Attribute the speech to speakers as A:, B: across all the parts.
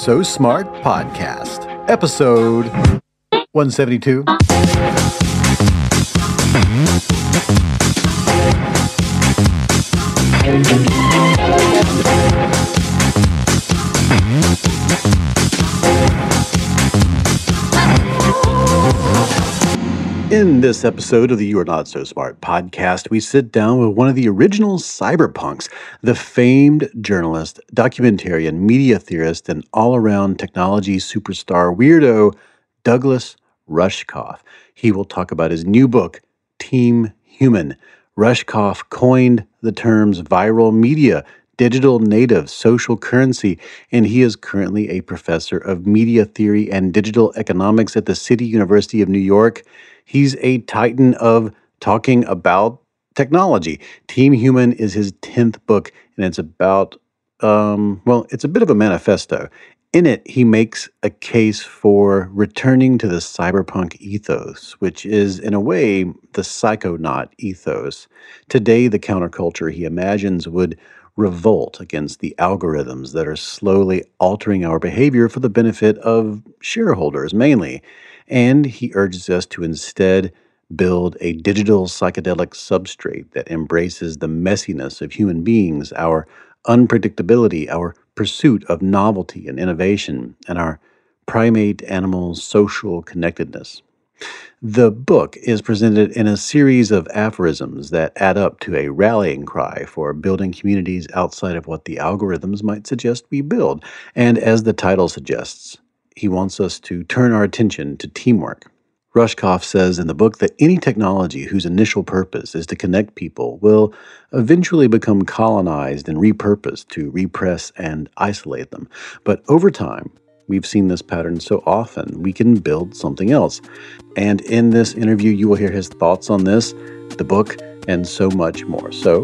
A: So Smart podcast, episode 172. In this episode of the You Are Not So Smart podcast, we sit down with one of the original cyberpunks, the famed journalist, documentarian, media theorist, and all around technology superstar weirdo, Douglas Rushkoff. He will talk about his new book, Team Human. Rushkoff coined the terms viral media, digital native, social currency, and he is currently a professor of media theory and digital economics at the City University of New York. He's a titan of talking about technology. Team Human is his 10th book, and it's about, um, well, it's a bit of a manifesto. In it, he makes a case for returning to the cyberpunk ethos, which is, in a way, the psychonaut ethos. Today, the counterculture he imagines would revolt against the algorithms that are slowly altering our behavior for the benefit of shareholders mainly. And he urges us to instead build a digital psychedelic substrate that embraces the messiness of human beings, our unpredictability, our pursuit of novelty and innovation, and our primate animal social connectedness. The book is presented in a series of aphorisms that add up to a rallying cry for building communities outside of what the algorithms might suggest we build. And as the title suggests, he wants us to turn our attention to teamwork. Rushkoff says in the book that any technology whose initial purpose is to connect people will eventually become colonized and repurposed to repress and isolate them. But over time, we've seen this pattern so often, we can build something else. And in this interview, you will hear his thoughts on this, the book, and so much more. So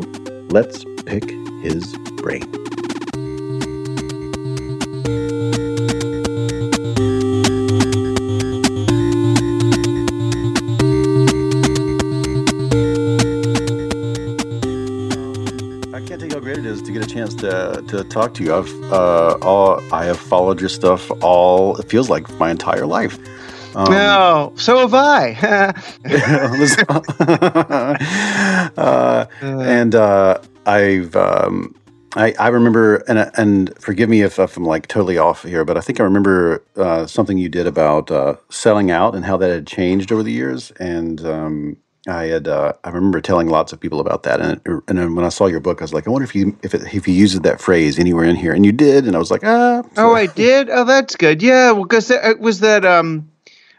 A: let's pick his brain. To, talk to you. I've uh, all I have followed your stuff all it feels like my entire life. Um,
B: no, so have I.
A: uh, and uh, I've um, I, I remember and and forgive me if, if I'm like totally off here, but I think I remember uh, something you did about uh, selling out and how that had changed over the years. And um, I had uh, I remember telling lots of people about that. And and then when I saw your book, I was like, I wonder if you if it, if you used that phrase anywhere in here, and you did. And I was like, ah.
B: oh, I did. Oh, that's good. Yeah, well, because it was that um,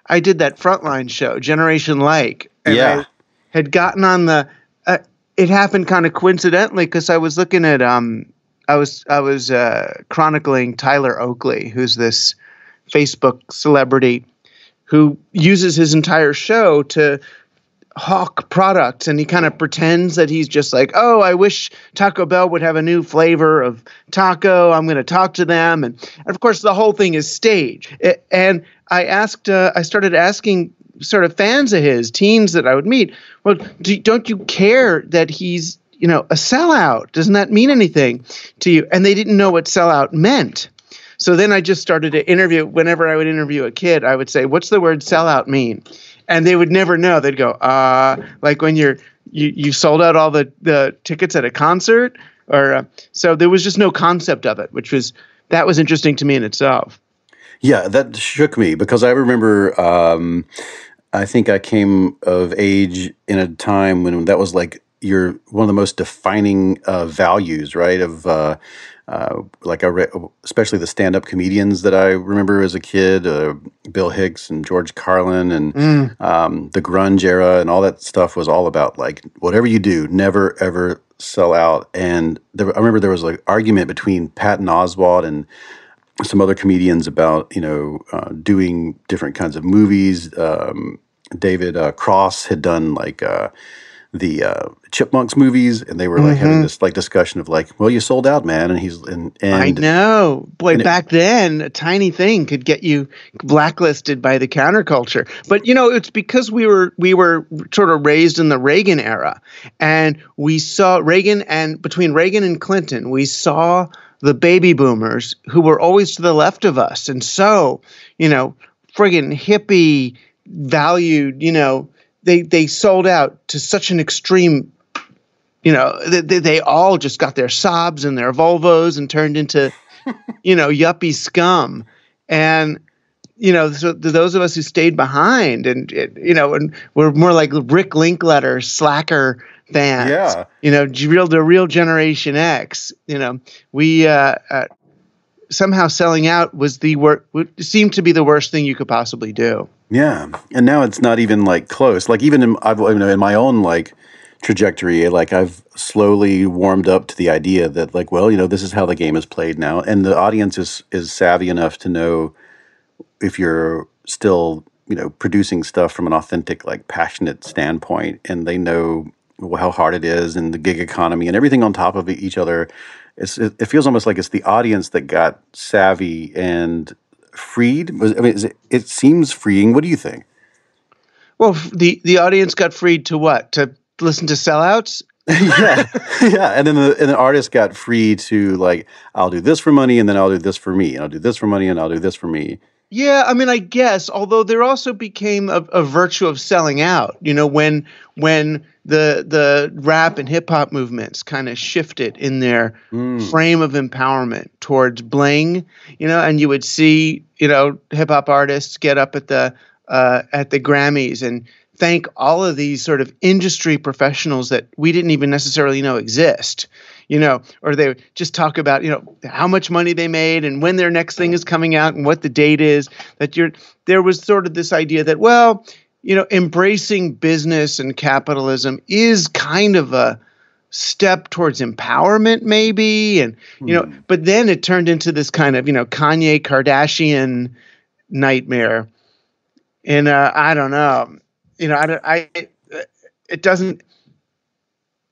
B: I did that frontline show, Generation Like. And
A: Yeah.
B: I had gotten on the. Uh, it happened kind of coincidentally because I was looking at um, I was I was uh, chronicling Tyler Oakley, who's this Facebook celebrity who uses his entire show to hawk products and he kind of pretends that he's just like oh i wish taco bell would have a new flavor of taco. I'm going to talk to them. And, and of course the whole thing is stage A- and i asked uh, i started asking sort of fans of his teens that i would meet well do, don't you care that he's you know a sellout? Doesn't that mean anything to you? And they didn't know what sellout meant. So then I just started to interview. Whenever I would interview a kid, I would say, "What's the word sellout mean?" And they would never know. They'd go, "Uh, like when you're you you sold out all the the tickets at a concert." Or uh, so there was just no concept of it, which was that was interesting to me in itself.
A: Yeah, that shook me because I remember. Um, I think I came of age in a time when that was like your one of the most defining uh, values, right? Of uh, uh, like I re- especially the stand-up comedians that I remember as a kid, uh, Bill Hicks and George Carlin, and mm. um, the grunge era, and all that stuff was all about like whatever you do, never ever sell out. And there, I remember there was like argument between Patton Oswalt and some other comedians about you know uh, doing different kinds of movies. Um, David uh, Cross had done like uh, the uh, Chipmunks movies, and they were like mm-hmm. having this like discussion of like, well, you sold out, man, and he's and, and
B: I know, boy, back then a tiny thing could get you blacklisted by the counterculture. But you know, it's because we were we were sort of raised in the Reagan era, and we saw Reagan and between Reagan and Clinton, we saw the baby boomers who were always to the left of us, and so you know, friggin' hippie valued, you know they they sold out to such an extreme you know they, they all just got their Saabs and their volvos and turned into you know yuppie scum. And you know so those of us who stayed behind and you know and we're more like rick Linklater slacker fans.
A: Yeah.
B: You know real the real generation x you know we uh, uh somehow selling out was the worst seemed to be the worst thing you could possibly do.
A: Yeah, and now it's not even like close. Like even in I've you know in my own like trajectory, like I've slowly warmed up to the idea that like well you know this is how the game is played now, and the audience is is savvy enough to know if you're still you know producing stuff from an authentic like passionate standpoint, and they know how hard it is and the gig economy and everything on top of each other. It's, it, it feels almost like it's the audience that got savvy and freed? I mean, it, it seems freeing. What do you think?
B: Well, the the audience got freed to what? To listen to sellouts?
A: yeah, yeah, and then the and the artist got free to like, I'll do this for money, and then I'll do this for me, and I'll do this for money, and I'll do this for me.
B: Yeah, I mean, I guess. Although there also became a, a virtue of selling out. You know, when when the the rap and hip hop movements kind of shifted in their mm. frame of empowerment towards bling. You know, and you would see you know hip hop artists get up at the uh, at the Grammys and thank all of these sort of industry professionals that we didn't even necessarily know exist you know, or they just talk about, you know, how much money they made and when their next thing is coming out and what the date is. That you're there was sort of this idea that, well, you know, embracing business and capitalism is kind of a step towards empowerment, maybe. And, you know, hmm. but then it turned into this kind of, you know, Kanye Kardashian nightmare. And uh, I don't know, you know, I, I, it doesn't,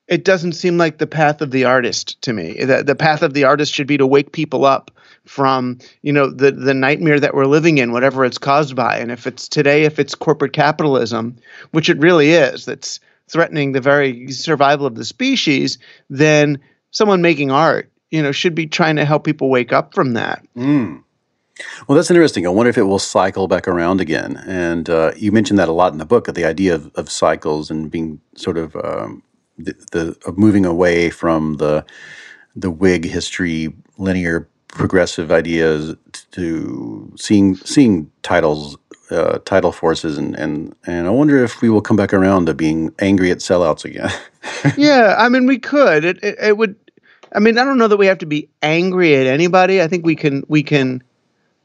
B: it doesn't seem like the path of the artist to me. The, the path of the artist should be to wake people up from you know the the nightmare that we're living in, whatever it's caused by. And if it's today, if it's corporate capitalism, which it really is, that's threatening the very survival of the species, then someone making art, you know, should be trying to help people wake up from that.
A: Mm. Well, that's interesting. I wonder if it will cycle back around again. And uh, you mentioned that a lot in the book, the idea of, of cycles and being sort of um, the, the moving away from the the Whig history, linear progressive ideas to seeing seeing titles, uh, title forces, and, and and I wonder if we will come back around to being angry at sellouts again.
B: yeah, I mean, we could. It, it, it would. I mean, I don't know that we have to be angry at anybody. I think we can we can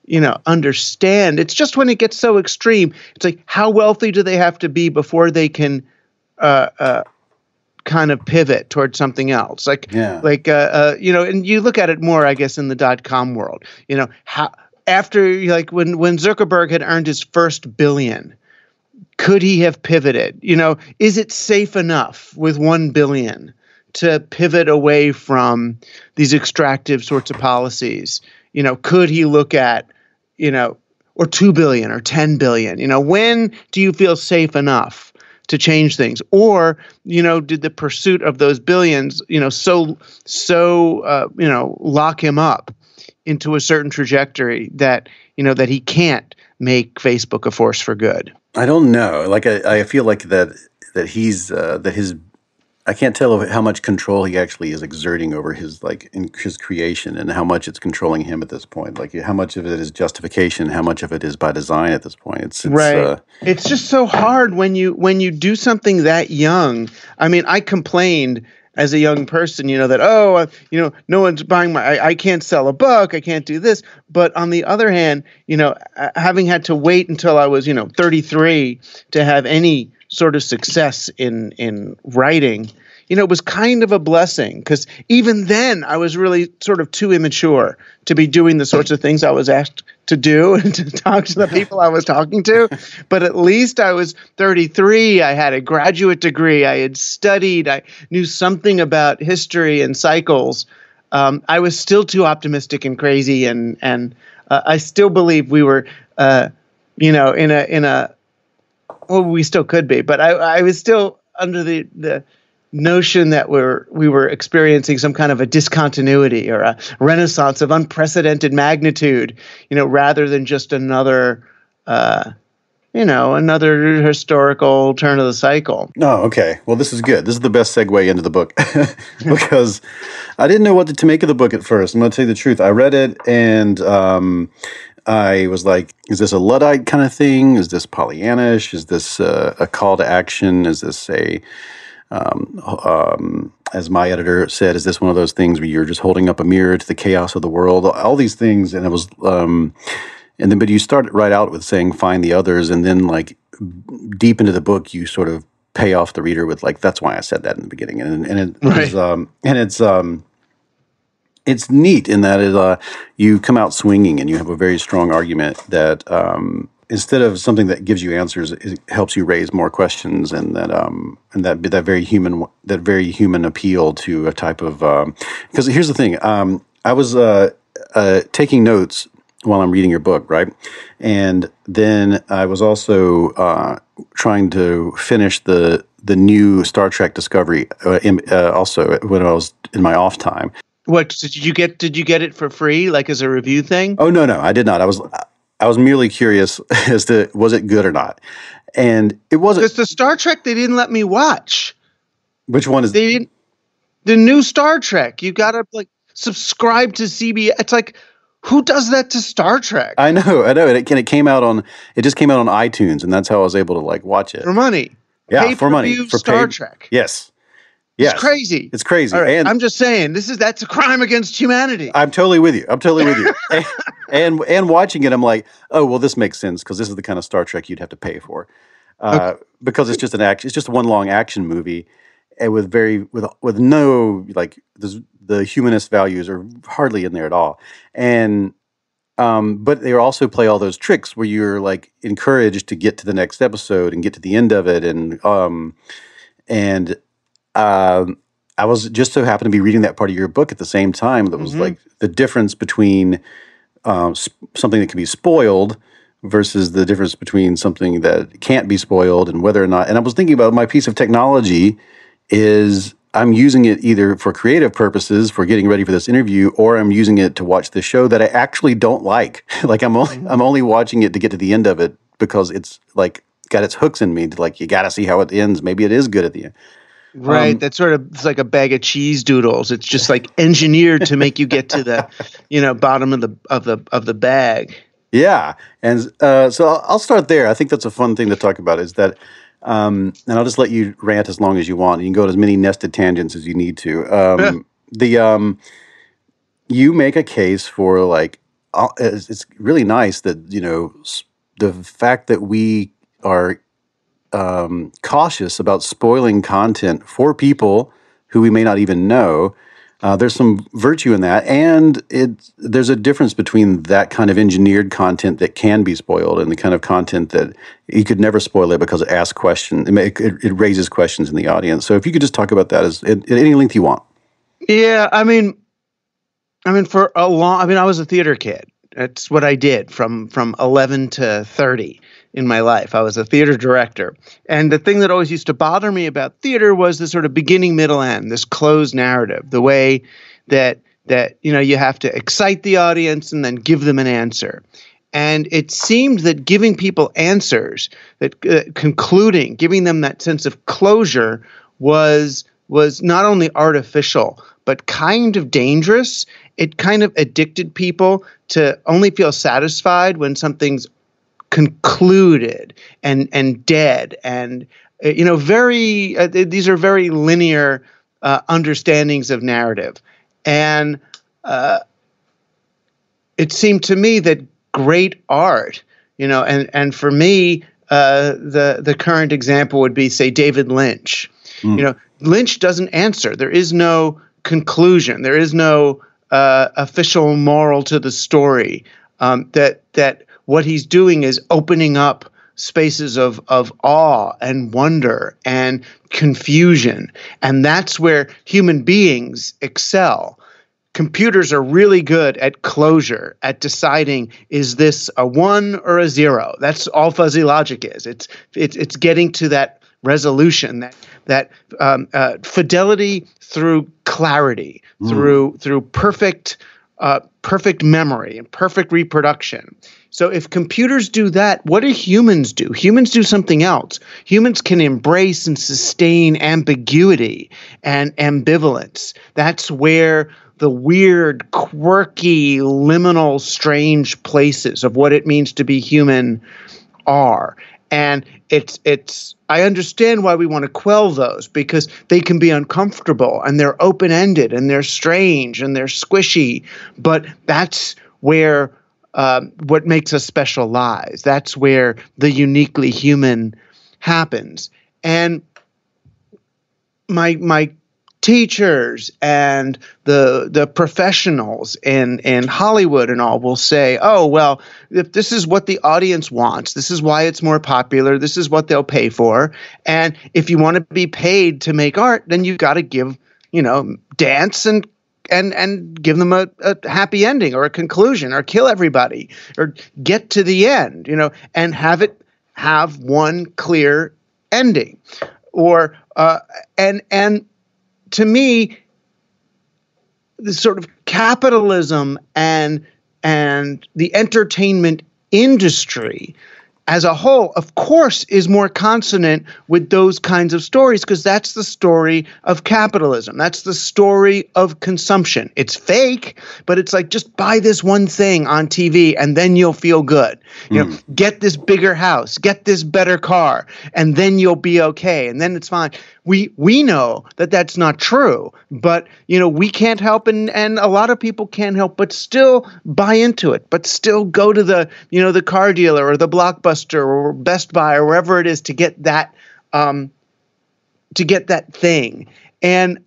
B: you know understand it's just when it gets so extreme it's like how wealthy do they have to be before they can uh, uh, kind of pivot towards something else. Like
A: yeah.
B: like uh, uh, you know and you look at it more i guess in the dot com world. You know how after like when when zuckerberg had earned his first billion could he have pivoted? You know is it safe enough with 1 billion to pivot away from these extractive sorts of policies? You know could he look at you know or 2 billion or 10 billion? You know when do you feel safe enough to change things. Or you know did the pursuit of those billions you know so so uh, you know lock him up into a certain trajectory that you know that he can't make facebook a force for good?
A: I don't know. Like i, I feel like that that he's uh, that his I can't tell how much control he actually is exerting over his like in his creation, and how much it's controlling him at this point. Like how much of it is justification, how much of it is by design at this point. It's, it's
B: right.
A: Uh,
B: it's just so hard when you when you do something that young. I mean, I complained as a young person, you know, that, oh, uh, you know, no one's buying my, I, I, can't sell a book, I can't do this. But on the other hand, you know, having had to wait until I was, you know, 33 to have any sort of success in in writing, you know, it was kind of a blessing because even then I was really sort of too immature to be doing the sorts of things I was asked to do and to talk to the people I was talking to. But at least I was 33. I had a graduate degree. I had studied. I knew something about history and cycles. Um, I was still too optimistic and crazy, and and uh, I still believe we were, uh, you know, in a in a well, we still could be, but I, I was still under the the notion that we're we were experiencing some kind of a discontinuity or a renaissance of unprecedented magnitude, you know, rather than just another, uh, you know, another historical turn of the cycle.
A: Oh, okay. Well, this is good. This is the best segue into the book because I didn't know what to make of the book at first. I'm going to tell you the truth. I read it and. Um, I was like, is this a Luddite kind of thing? Is this Pollyannish? Is this uh, a call to action? Is this a, um, um, as my editor said, is this one of those things where you're just holding up a mirror to the chaos of the world? All these things. And it was, um, and then, but you start right out with saying, find the others. And then, like, deep into the book, you sort of pay off the reader with, like, that's why I said that in the beginning. And, and it right. is, um, and it's, um, it's neat in that it, uh, you come out swinging and you have a very strong argument that um, instead of something that gives you answers, it helps you raise more questions and that um, and that that very human that very human appeal to a type of because um, here's the thing um, I was uh, uh, taking notes while I'm reading your book right? And then I was also uh, trying to finish the the new Star Trek Discovery uh, in, uh, also when I was in my off time
B: what did you get? Did you get it for free, like as a review thing?
A: Oh no, no, I did not. I was I was merely curious as to was it good or not, and it wasn't.
B: It's the Star Trek they didn't let me watch.
A: Which one is?
B: They didn't. The new Star Trek. You got to like subscribe to CBS. It's like who does that to Star Trek?
A: I know, I know. And it, and it came out on. It just came out on iTunes, and that's how I was able to like watch it
B: for money.
A: Yeah, Pay for money
B: for Star paid, Trek.
A: Yes,
B: Yes. It's crazy.
A: It's crazy.
B: and I'm just saying, this is that's a crime against humanity.
A: I'm totally with you. I'm totally with you. and, and, and watching it, I'm like, oh well, this makes sense because this is the kind of Star Trek you'd have to pay for, uh, okay. because it's just an action. It's just one long action movie, and with very with with no like the humanist values are hardly in there at all, and. Um, but they also play all those tricks where you're like encouraged to get to the next episode and get to the end of it, and um, and um, I was just so happened to be reading that part of your book at the same time. That was mm-hmm. like the difference between um, sp- something that can be spoiled versus the difference between something that can't be spoiled and whether or not. And I was thinking about my piece of technology is I'm using it either for creative purposes for getting ready for this interview, or I'm using it to watch the show that I actually don't like. like I'm only mm-hmm. I'm only watching it to get to the end of it because it's like got its hooks in me. To like you got to see how it ends. Maybe it is good at the end.
B: Right. Um, That's sort of it's like a bag of cheese doodles. It's just like engineered to make you get to the, you know, bottom of the of the of the bag.
A: Yeah, and uh, so I'll start there. I think that's a fun thing to talk about. Is that, um, and I'll just let you rant as long as you want. You can go to as many nested tangents as you need to. Um, the um, you make a case for like uh, it's really nice that you know the fact that we are um, cautious about spoiling content for people who we may not even know. Uh, there's some virtue in that, and it there's a difference between that kind of engineered content that can be spoiled and the kind of content that you could never spoil it because it asks questions. It, it, it raises questions in the audience. So if you could just talk about that as at, at any length you want.
B: Yeah, I mean, I mean, for a long, I mean, I was a theater kid. That's what I did from from 11 to 30 in my life. I was a theater director. And the thing that always used to bother me about theater was the sort of beginning, middle, end, this closed narrative, the way that that you know you have to excite the audience and then give them an answer. And it seemed that giving people answers, that uh, concluding, giving them that sense of closure was was not only artificial but kind of dangerous. It kind of addicted people to only feel satisfied when something's concluded and and dead. And uh, you know very uh, these are very linear uh, understandings of narrative. And uh, it seemed to me that great art you know and and for me uh, the the current example would be say David Lynch. Mm. you know Lynch doesn't answer. There is no conclusion. There is no uh, official moral to the story um, that that what he's doing is opening up spaces of, of awe and wonder and confusion. And that's where human beings excel. Computers are really good at closure, at deciding is this a one or a zero? That's all fuzzy logic is. It's it's it's getting to that resolution, that that um, uh, fidelity through clarity, mm. through through perfect uh, perfect memory and perfect reproduction. So if computers do that, what do humans do? Humans do something else. Humans can embrace and sustain ambiguity and ambivalence. That's where the weird, quirky, liminal, strange places of what it means to be human are. And it's it's I understand why we want to quell those because they can be uncomfortable and they're open-ended and they're strange and they're squishy, but that's where um, what makes us special lies. That's where the uniquely human happens. And my my teachers and the the professionals in in Hollywood and all will say, "Oh, well, if this is what the audience wants, this is why it's more popular, this is what they'll pay for, and if you want to be paid to make art, then you've got to give, you know, dance and and and give them a, a happy ending or a conclusion or kill everybody or get to the end you know and have it have one clear ending. Or uh, and and to me the sort of capitalism and and the entertainment industry as a whole, of course, is more consonant with those kinds of stories because that's the story of capitalism. That's the story of consumption. It's fake, but it's like just buy this one thing on TV and then you'll feel good. You know, hmm. get this bigger house, get this better car, and then you'll be okay, and then it's fine we we know that that's not true but you know we can't help and and a lot of people can't help but still buy into it but still go to the you know the car dealer or the blockbuster or best buy or wherever it is to get that um to get that thing. And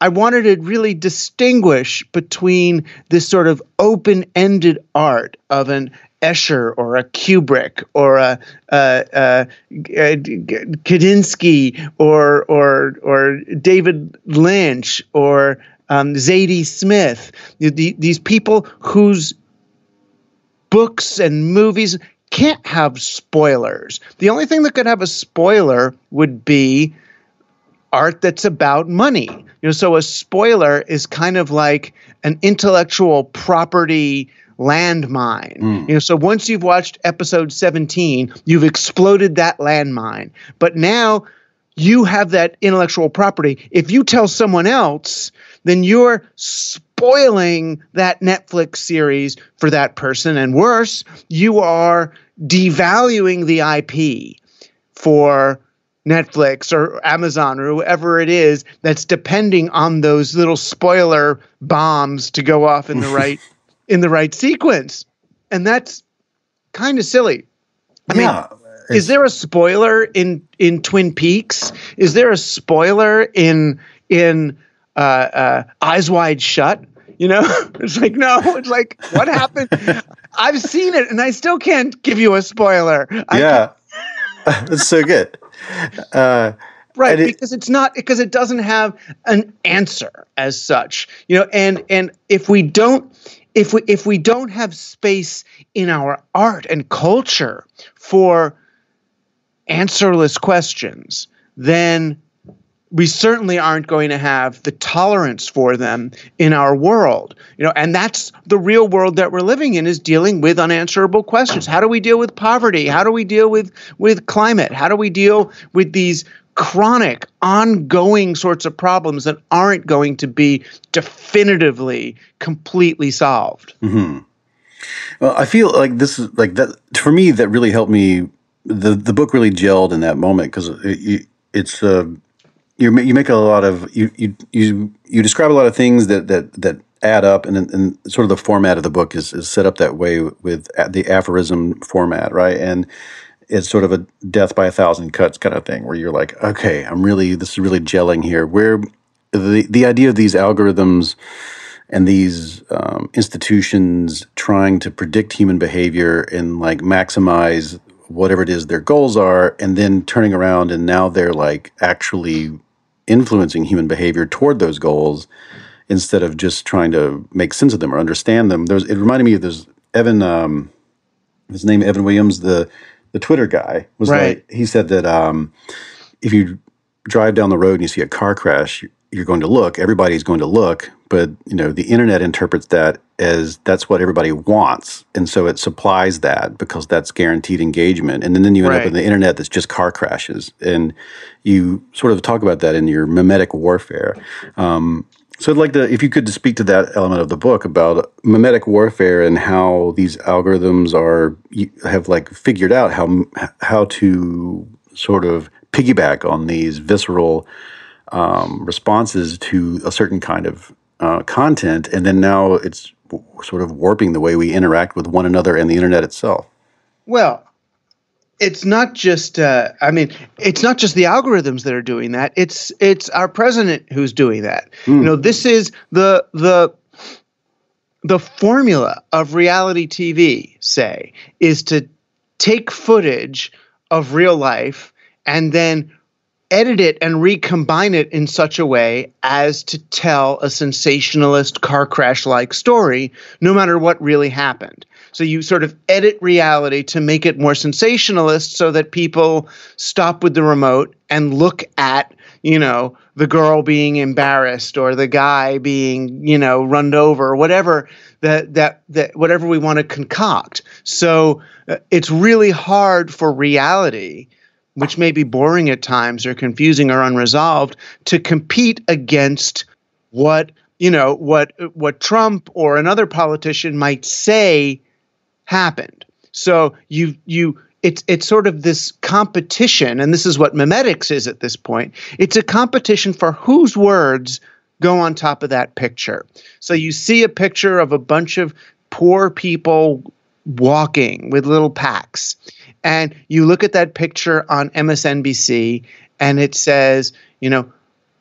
B: I wanted to really distinguish between this sort of open ended art of an Escher or a Kubrick or a, a, a, a Kandinsky or or or David Lynch or um, Zadie Smith. The, these people whose books and movies can't have spoilers. The only thing that could have a spoiler would be art that's about money. You know, so a spoiler is kind of like an intellectual property landmine. Mm. You know, so once you've watched episode 17, you've exploded that landmine. But now you have that intellectual property. If you tell someone else, then you're spoiling that Netflix series for that person. And worse, you are devaluing the IP for Netflix or Amazon or whoever it is that's depending on those little spoiler bombs to go off in the right in the right sequence. And that's kind of silly. I yeah, mean, is there a spoiler in in Twin Peaks? Is there a spoiler in in uh, uh, Eyes Wide Shut? You know, it's like no, it's like what happened? I've seen it, and I still can't give you a spoiler.
A: Yeah, that's so good. Uh,
B: right, it, because it's not because it doesn't have an answer as such. You know, and and if we don't if we if we don't have space in our art and culture for answerless questions, then we certainly aren't going to have the tolerance for them in our world. You know and that's the real world that we're living in is dealing with unanswerable questions. How do we deal with poverty? How do we deal with with climate? How do we deal with these chronic, ongoing sorts of problems that aren't going to be definitively, completely solved.
A: Mm-hmm. Well, I feel like this is like that for me. That really helped me. The the book really gelled in that moment because it, it's uh, you you make a lot of you you you you describe a lot of things that that that add up, and, and sort of the format of the book is, is set up that way with the aphorism format, right? And it's sort of a death by a thousand cuts kind of thing, where you're like, okay, I'm really this is really gelling here. Where the the idea of these algorithms and these um, institutions trying to predict human behavior and like maximize whatever it is their goals are, and then turning around and now they're like actually influencing human behavior toward those goals instead of just trying to make sense of them or understand them. There's it reminded me of this Evan um, his name Evan Williams the the Twitter guy was right. like he said that um, if you drive down the road and you see a car crash you're going to look everybody's going to look but you know the internet interprets that as that's what everybody wants and so it supplies that because that's guaranteed engagement and then, then you end right. up in the internet that's just car crashes and you sort of talk about that in your memetic warfare um, so I'd like to, if you could speak to that element of the book about memetic warfare and how these algorithms are have like figured out how how to sort of piggyback on these visceral um, responses to a certain kind of uh, content, and then now it's sort of warping the way we interact with one another and the internet itself.
B: Well, it's not just uh, i mean it's not just the algorithms that are doing that. It's it's our president who's doing that. Mm. you know this is the the the formula of reality tv say is to take footage of real life and then edit it and recombine it in such a way as to tell a sensationalist car crash like story no matter what really happened so you sort of edit reality to make it more sensationalist so that people stop with the remote and look at, you know, the girl being embarrassed or the guy being, you know, runned over or whatever that that that whatever we want to concoct. So uh, it's really hard for reality which may be boring at times or confusing or unresolved to compete against what you know what what Trump or another politician might say happened. So you you it's it's sort of this competition, and this is what memetics is at this point. It's a competition for whose words go on top of that picture. So you see a picture of a bunch of poor people walking with little packs. And you look at that picture on MSNBC and it says, you know,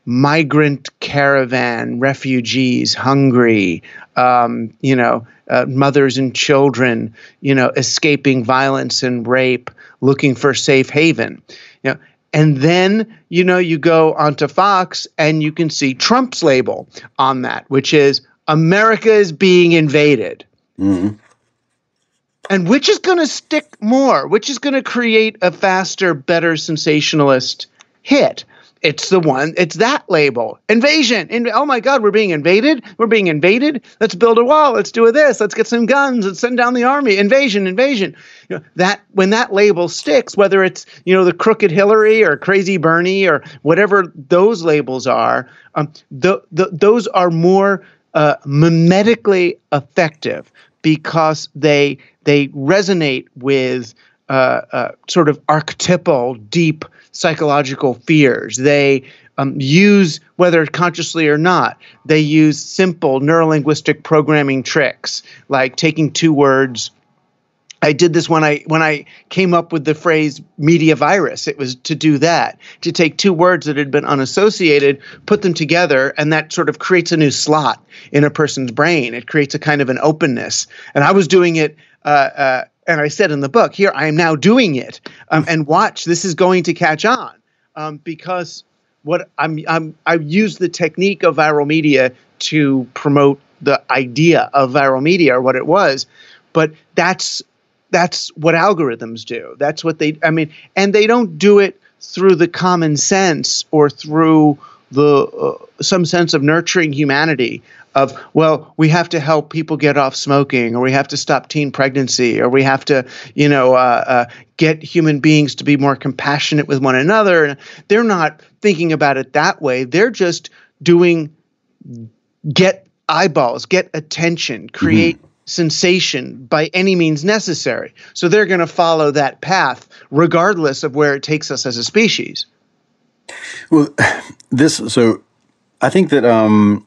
B: migrant caravan, refugees, hungry, um, you know, uh, mothers and children, you know, escaping violence and rape, looking for safe haven. You know, and then, you know, you go onto Fox and you can see Trump's label on that, which is America is being invaded. Mm-hmm. And which is going to stick more? Which is going to create a faster, better sensationalist hit? It's the one, it's that label. Invasion. In, oh my God, we're being invaded. We're being invaded. Let's build a wall. Let's do this. Let's get some guns. Let's send down the army. Invasion, invasion. You know, that when that label sticks, whether it's, you know, the crooked Hillary or crazy Bernie or whatever those labels are, um, the, the, those are more uh, memetically effective because they they resonate with uh, uh, sort of archetypal, deep psychological fears. They um, use, whether consciously or not, they use simple neurolinguistic programming tricks like taking two words. I did this when I when I came up with the phrase media virus. It was to do that, to take two words that had been unassociated, put them together, and that sort of creates a new slot in a person's brain. It creates a kind of an openness. And I was doing it uh, uh, and I said in the book, here I am now doing it, um, and watch this is going to catch on um, because what I'm, I'm I use the technique of viral media to promote the idea of viral media or what it was, but that's that's what algorithms do. That's what they I mean, and they don't do it through the common sense or through the uh, some sense of nurturing humanity of well we have to help people get off smoking or we have to stop teen pregnancy or we have to you know uh, uh, get human beings to be more compassionate with one another. And they're not thinking about it that way. They're just doing get eyeballs get attention create mm-hmm. sensation by any means necessary. So they're going to follow that path regardless of where it takes us as a species.
A: Well, this so I think that um,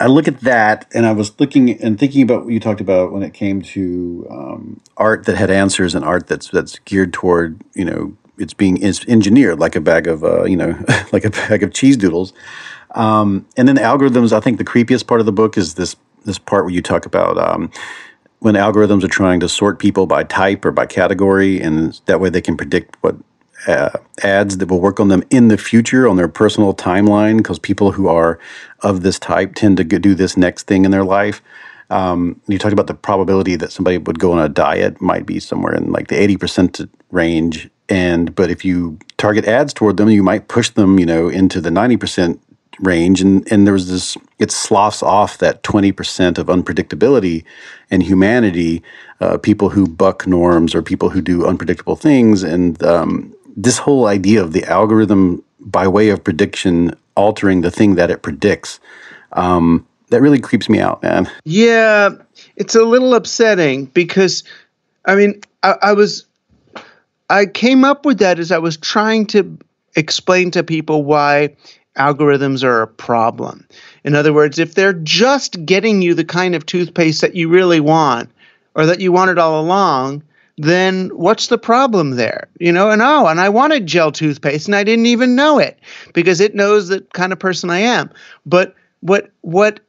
A: I look at that, and I was looking and thinking about what you talked about when it came to um, art that had answers and art that's that's geared toward you know it's being engineered like a bag of uh, you know like a bag of cheese doodles. Um, and then algorithms. I think the creepiest part of the book is this this part where you talk about um, when algorithms are trying to sort people by type or by category, and that way they can predict what uh, ads that will work on them in the future on their personal timeline because people who are of this type tend to do this next thing in their life. Um, you talked about the probability that somebody would go on a diet might be somewhere in like the 80% range. And, but if you target ads toward them, you might push them, you know, into the 90% range. And, and there's this, it sloughs off that 20% of unpredictability and humanity, uh, people who buck norms or people who do unpredictable things. And, um, this whole idea of the algorithm by way of prediction altering the thing that it predicts um, that really creeps me out man.
B: Yeah it's a little upsetting because i mean I, I was i came up with that as i was trying to explain to people why algorithms are a problem. In other words if they're just getting you the kind of toothpaste that you really want or that you wanted all along then what's the problem there? You know, and oh, and I wanted gel toothpaste and I didn't even know it because it knows the kind of person I am. But what what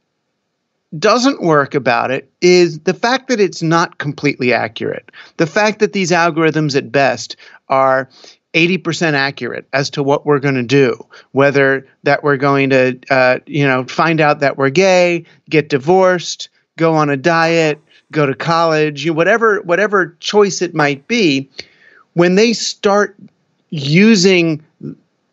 B: doesn't work about it is the fact that it's not completely accurate. The fact that these algorithms at best are 80% accurate as to what we're going to do, whether that we're going to, uh, you know, find out that we're gay, get divorced, go on a diet, go to college, you know, whatever whatever choice it might be, when they start using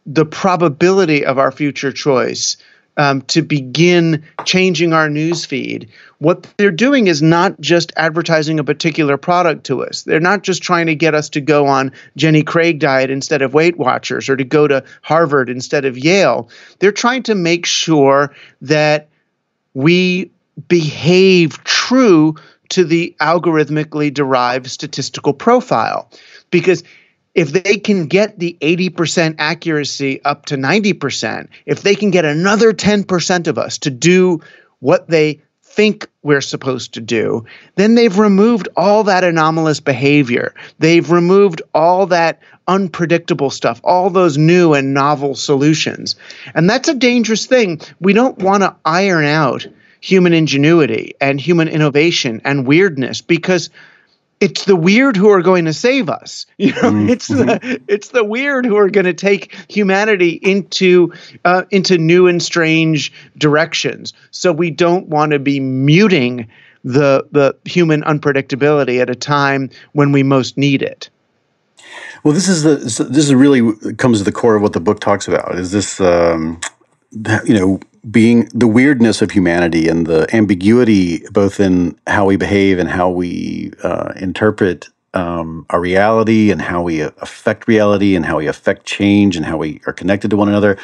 B: the probability of our future choice um, to begin changing our news feed. What they're doing is not just advertising a particular product to us. They're not just trying to get us to go on Jenny Craig diet instead of Weight Watchers or to go to Harvard instead of Yale. They're trying to make sure that we behave true to the algorithmically derived statistical profile. Because if they can get the 80% accuracy up to 90%, if they can get another 10% of us to do what they think we're supposed to do, then they've removed all that anomalous behavior. They've removed all that unpredictable stuff, all those new and novel solutions. And that's a dangerous thing. We don't want to iron out human ingenuity and human innovation and weirdness because it's the weird who are going to save us. You know, mm-hmm. it's the it's the weird who are going to take humanity into uh, into new and strange directions. So we don't want to be muting the the human unpredictability at a time when we most need it.
A: Well, this is the this is really comes to the core of what the book talks about. Is this um, you know being the weirdness of humanity and the ambiguity both in how we behave and how we uh, interpret um, our reality and how we affect reality and how we affect change and how we are connected to one another.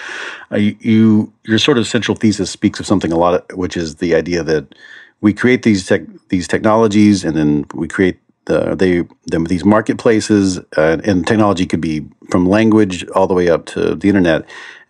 A: Uh, you, your sort of central thesis speaks of something a lot, of, which is the idea that we create these tech, these technologies and then we create the, they them these marketplaces uh, and technology could be from language all the way up to the internet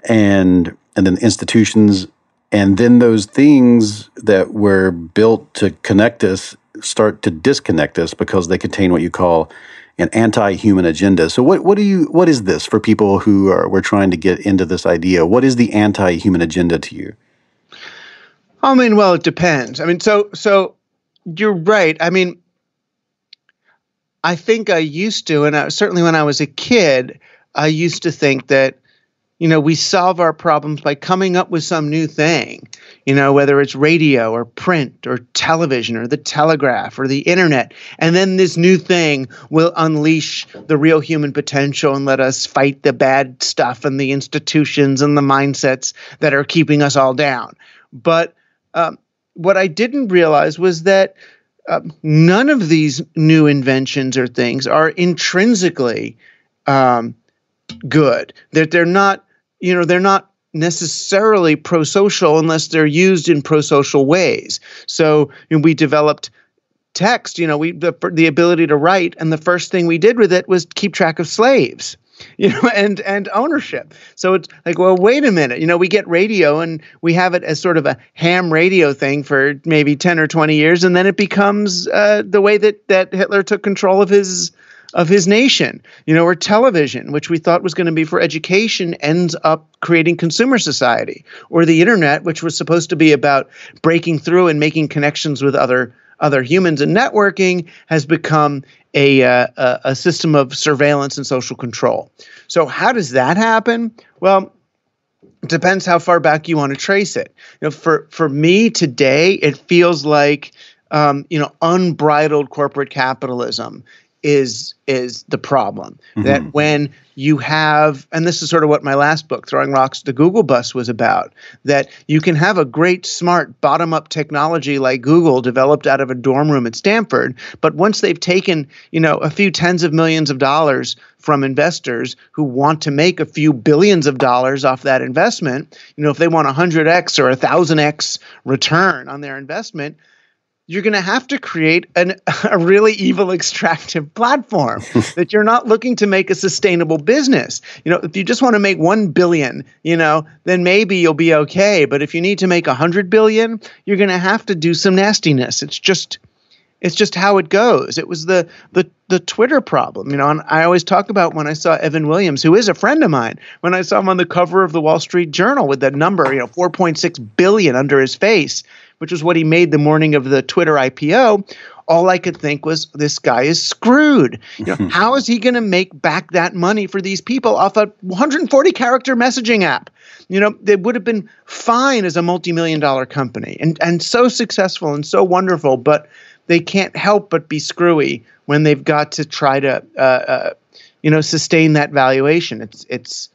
A: and and then institutions and then those things that were built to connect us start to disconnect us because they contain what you call an anti-human agenda. So what what do you what is this for people who are we're trying to get into this idea? What is the anti-human agenda to you?
B: I mean, well, it depends. I mean, so so you're right. I mean, I think I used to, and I, certainly when I was a kid, I used to think that you know, we solve our problems by coming up with some new thing, you know, whether it's radio or print or television or the telegraph or the internet. And then this new thing will unleash the real human potential and let us fight the bad stuff and the institutions and the mindsets that are keeping us all down. But um, what I didn't realize was that uh, none of these new inventions or things are intrinsically um, good. That they're, they're not you know, they're not necessarily pro-social unless they're used in pro-social ways. So you know, we developed text, you know, we the the ability to write, and the first thing we did with it was keep track of slaves. You know, and and ownership. So it's like, well, wait a minute. You know, we get radio and we have it as sort of a ham radio thing for maybe ten or twenty years, and then it becomes uh, the way that that Hitler took control of his of his nation. You know, or television, which we thought was going to be for education, ends up creating consumer society. Or the internet, which was supposed to be about breaking through and making connections with other other humans and networking, has become a, uh, a system of surveillance and social control. So how does that happen? Well, it depends how far back you want to trace it. You know, for for me today, it feels like um, you know unbridled corporate capitalism is is the problem mm-hmm. that when you have and this is sort of what my last book throwing rocks the google bus was about that you can have a great smart bottom up technology like google developed out of a dorm room at stanford but once they've taken you know a few tens of millions of dollars from investors who want to make a few billions of dollars off that investment you know if they want a 100x or a 1000x return on their investment you're going to have to create an, a really evil extractive platform that you're not looking to make a sustainable business. You know, if you just want to make 1 billion, you know, then maybe you'll be okay, but if you need to make 100 billion, you're going to have to do some nastiness. It's just it's just how it goes. It was the the the Twitter problem, you know. And I always talk about when I saw Evan Williams, who is a friend of mine, when I saw him on the cover of the Wall Street Journal with that number, you know, 4.6 billion under his face, which was what he made the morning of the Twitter IPO, all I could think was this guy is screwed. You know, how is he going to make back that money for these people off a 140 character messaging app? You know, they would have been fine as a multi-million dollar company and and so successful and so wonderful, but they can't help but be screwy when they've got to try to uh, uh, you know sustain that valuation. It's it's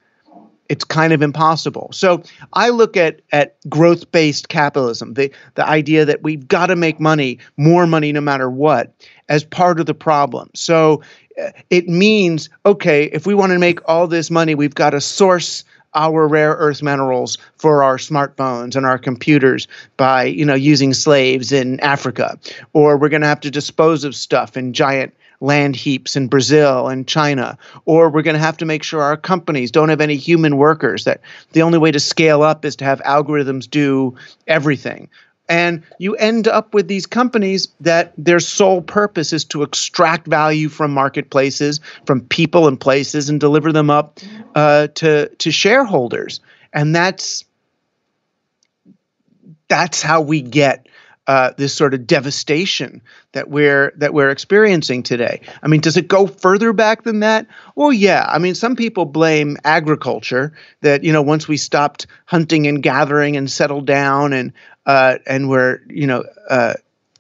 B: it's kind of impossible. So I look at at growth based capitalism, the the idea that we've got to make money, more money no matter what, as part of the problem. So uh, it means okay, if we want to make all this money, we've got to source our rare earth minerals for our smartphones and our computers by you know using slaves in Africa, or we're going to have to dispose of stuff in giant land heaps in Brazil and China, or we're going to have to make sure our companies don't have any human workers, that the only way to scale up is to have algorithms do everything. And you end up with these companies that their sole purpose is to extract value from marketplaces, from people and places, and deliver them up uh, to to shareholders. And that's that's how we get uh, this sort of devastation that we're that we're experiencing today. I mean, does it go further back than that? Well, yeah. I mean, some people blame agriculture that you know once we stopped hunting and gathering and settled down and uh, and we're you know. Uh,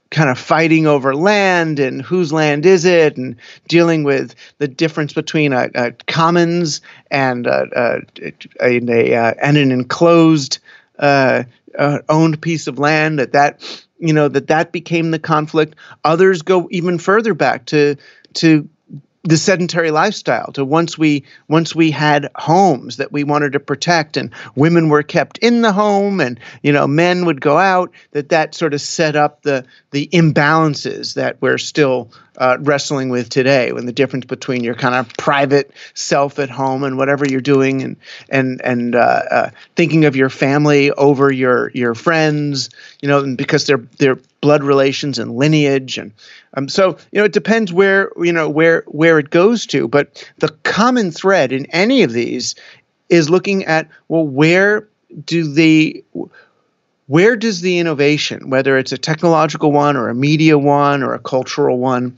B: kind of fighting over land and whose land is it and dealing with the difference between a, a commons and a, a, a, a and an enclosed uh, uh, owned piece of land that that you know that that became the conflict. Others go even further back to to the sedentary lifestyle to once we once we had homes that we wanted to protect and women were kept in the home and you know men would go out that that sort of set up the the imbalances that we're still uh, wrestling with today when the difference between your kind of private self at home and whatever you're doing and and and uh, uh, thinking of your family over your your friends you know because they're they're blood relations and lineage and um, so you know it depends where you know where where it goes to but the common thread in any of these is looking at well where do the where does the innovation, whether it's a technological one or a media one or a cultural one,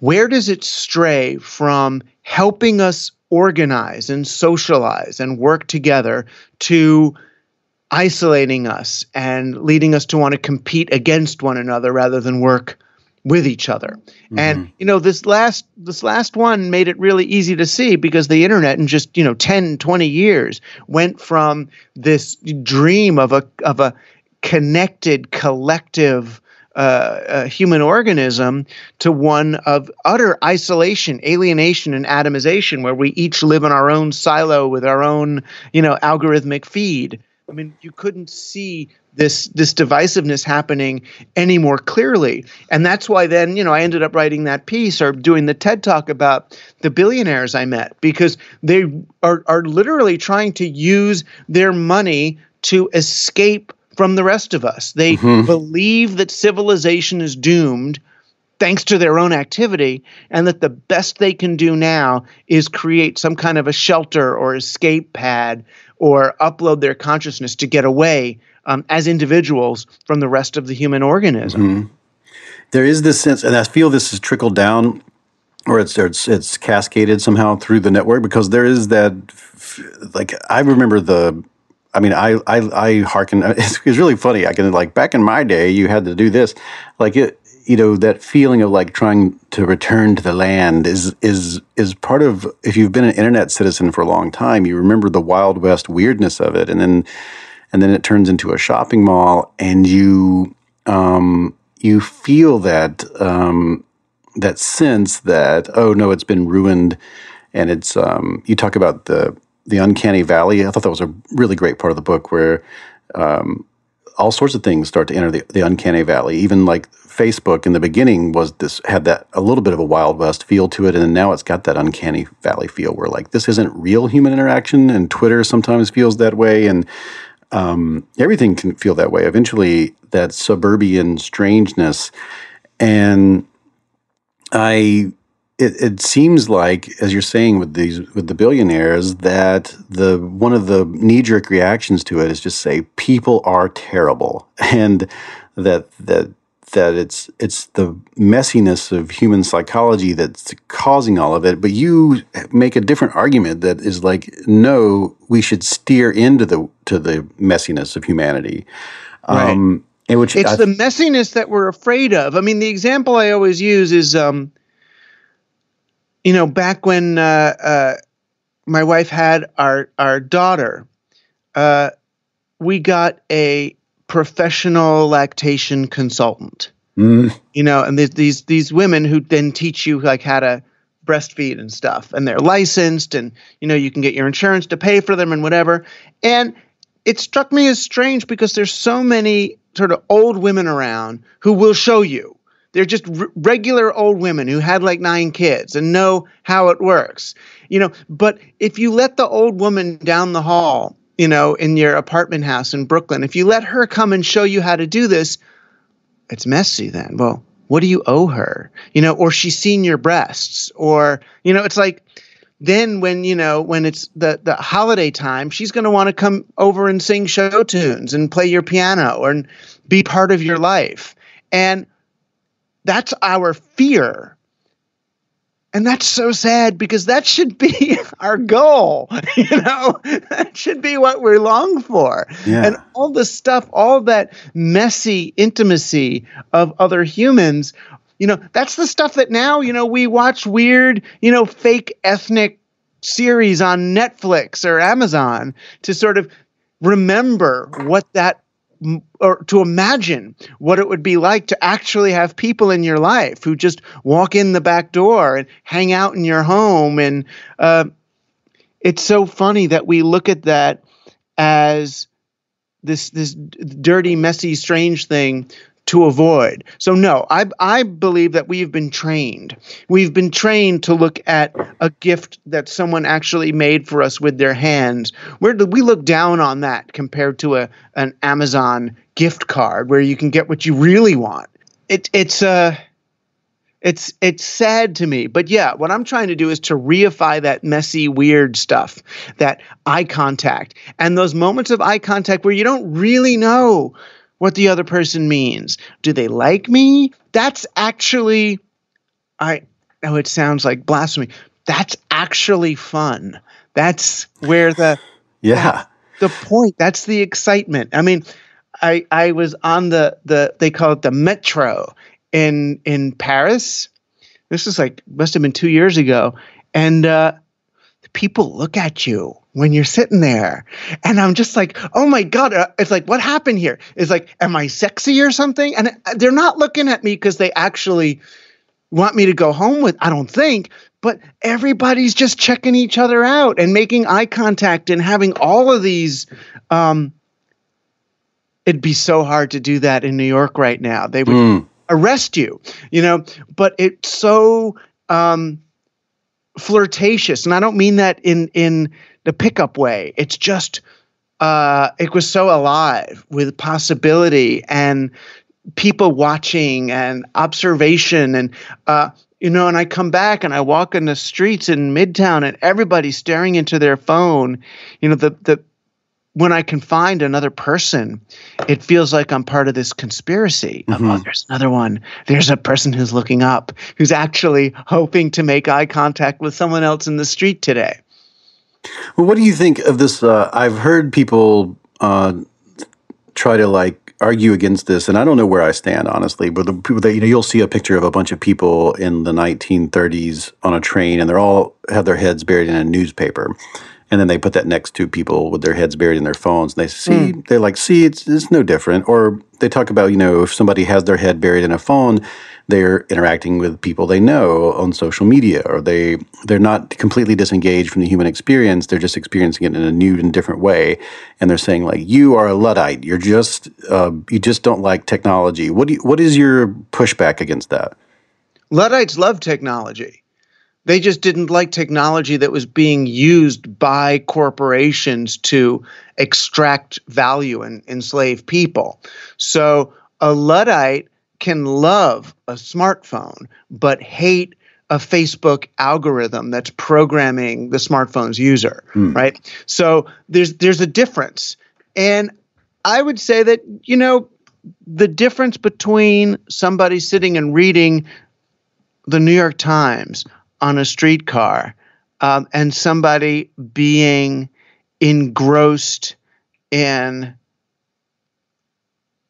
B: where does it stray from helping us organize and socialize and work together to isolating us and leading us to want to compete against one another rather than work with each other. Mm-hmm. And you know this last this last one made it really easy to see because the internet in just you know 10 20 years went from this dream of a of a connected collective uh, human organism to one of utter isolation, alienation, and atomization, where we each live in our own silo with our own, you know, algorithmic feed. I mean, you couldn't see this this divisiveness happening any more clearly, and that's why then you know I ended up writing that piece or doing the TED talk about the billionaires I met because they are are literally trying to use their money to escape from the rest of us. They mm-hmm. believe that civilization is doomed thanks to their own activity, and that the best they can do now is create some kind of a shelter or escape pad or upload their consciousness to get away um, as individuals from the rest of the human organism. Mm-hmm.
A: There is this sense, and I feel this has trickled down or it's, it's it's cascaded somehow through the network because there is that like I remember the I mean, I I I hearken. It's, it's really funny. I can like back in my day, you had to do this, like it. You know that feeling of like trying to return to the land is is is part of. If you've been an internet citizen for a long time, you remember the wild west weirdness of it, and then and then it turns into a shopping mall, and you um, you feel that um, that sense that oh no, it's been ruined, and it's um, you talk about the the uncanny valley. I thought that was a really great part of the book where um, all sorts of things start to enter the, the uncanny valley. Even like Facebook in the beginning was this had that a little bit of a wild west feel to it, and now it's got that uncanny valley feel where like this isn't real human interaction, and Twitter sometimes feels that way, and um, everything can feel that way. Eventually, that suburban strangeness, and I it, it seems like, as you're saying with these with the billionaires, that the one of the knee jerk reactions to it is just say people are terrible, and that that that it's it's the messiness of human psychology that's causing all of it. But you make a different argument that is like, no, we should steer into the to the messiness of humanity.
B: Right. Um, which it's I, the messiness that we're afraid of. I mean, the example I always use is. Um, you know, back when uh, uh, my wife had our our daughter, uh, we got a professional lactation consultant. Mm. You know, and there's these these women who then teach you like how to breastfeed and stuff, and they're licensed, and you know you can get your insurance to pay for them and whatever. And it struck me as strange because there's so many sort of old women around who will show you they're just r- regular old women who had like nine kids and know how it works. You know, but if you let the old woman down the hall, you know, in your apartment house in Brooklyn, if you let her come and show you how to do this, it's messy then. Well, what do you owe her? You know, or she's seen your breasts, or, you know, it's like, then when you know when it's the the holiday time she's going to want to come over and sing show tunes and play your piano or be part of your life and that's our fear. And that's so sad because that should be our goal. You know, that should be what we long for. Yeah. And all the stuff, all that messy intimacy of other humans, you know, that's the stuff that now, you know, we watch weird, you know, fake ethnic series on Netflix or Amazon to sort of remember what that or to imagine what it would be like to actually have people in your life who just walk in the back door and hang out in your home. And uh, it's so funny that we look at that as this this dirty messy strange thing to avoid. So no, I I believe that we've been trained. We've been trained to look at a gift that someone actually made for us with their hands. Where do we look down on that compared to a an Amazon gift card where you can get what you really want? It it's uh it's it's sad to me but yeah what i'm trying to do is to reify that messy weird stuff that eye contact and those moments of eye contact where you don't really know what the other person means. Do they like me? That's actually I know it sounds like blasphemy. That's actually fun. That's where the
A: Yeah.
B: the point. That's the excitement. I mean, I I was on the the they call it the metro in in Paris. This is like must have been two years ago, and uh, people look at you when you're sitting there, and I'm just like, oh my god! uh, It's like, what happened here? It's like, am I sexy or something? And uh, they're not looking at me because they actually want me to go home with. I don't think. But everybody's just checking each other out and making eye contact and having all of these um, it'd be so hard to do that in New York right now. They would
A: Mm.
B: arrest you, you know, but it's so um, flirtatious. And I don't mean that in, in the pickup way. It's just, uh, it was so alive with possibility and people watching and observation and, uh, you know, and I come back and I walk in the streets in Midtown and everybody's staring into their phone. You know, the, the, when I can find another person, it feels like I'm part of this conspiracy. Of, oh, there's another one. There's a person who's looking up, who's actually hoping to make eye contact with someone else in the street today.
A: Well, what do you think of this? Uh, I've heard people uh, try to like argue against this, and I don't know where I stand honestly. But the people that you know, you'll see a picture of a bunch of people in the 1930s on a train, and they're all have their heads buried in a newspaper, and then they put that next to people with their heads buried in their phones. And they see, they're like, see, it's it's no different. Or they talk about you know if somebody has their head buried in a phone, they're interacting with people they know on social media, or they they're not completely disengaged from the human experience. They're just experiencing it in a new and different way, and they're saying like, you are a luddite. You're just uh, you just don't like technology. What do you, what is your pushback against that?
B: Luddites love technology. They just didn't like technology that was being used by corporations to extract value and enslave people. So a Luddite can love a smartphone, but hate a Facebook algorithm that's programming the smartphone's user, right? So there's there's a difference. And I would say that, you know, the difference between somebody sitting and reading the New York Times on a streetcar um, and somebody being engrossed in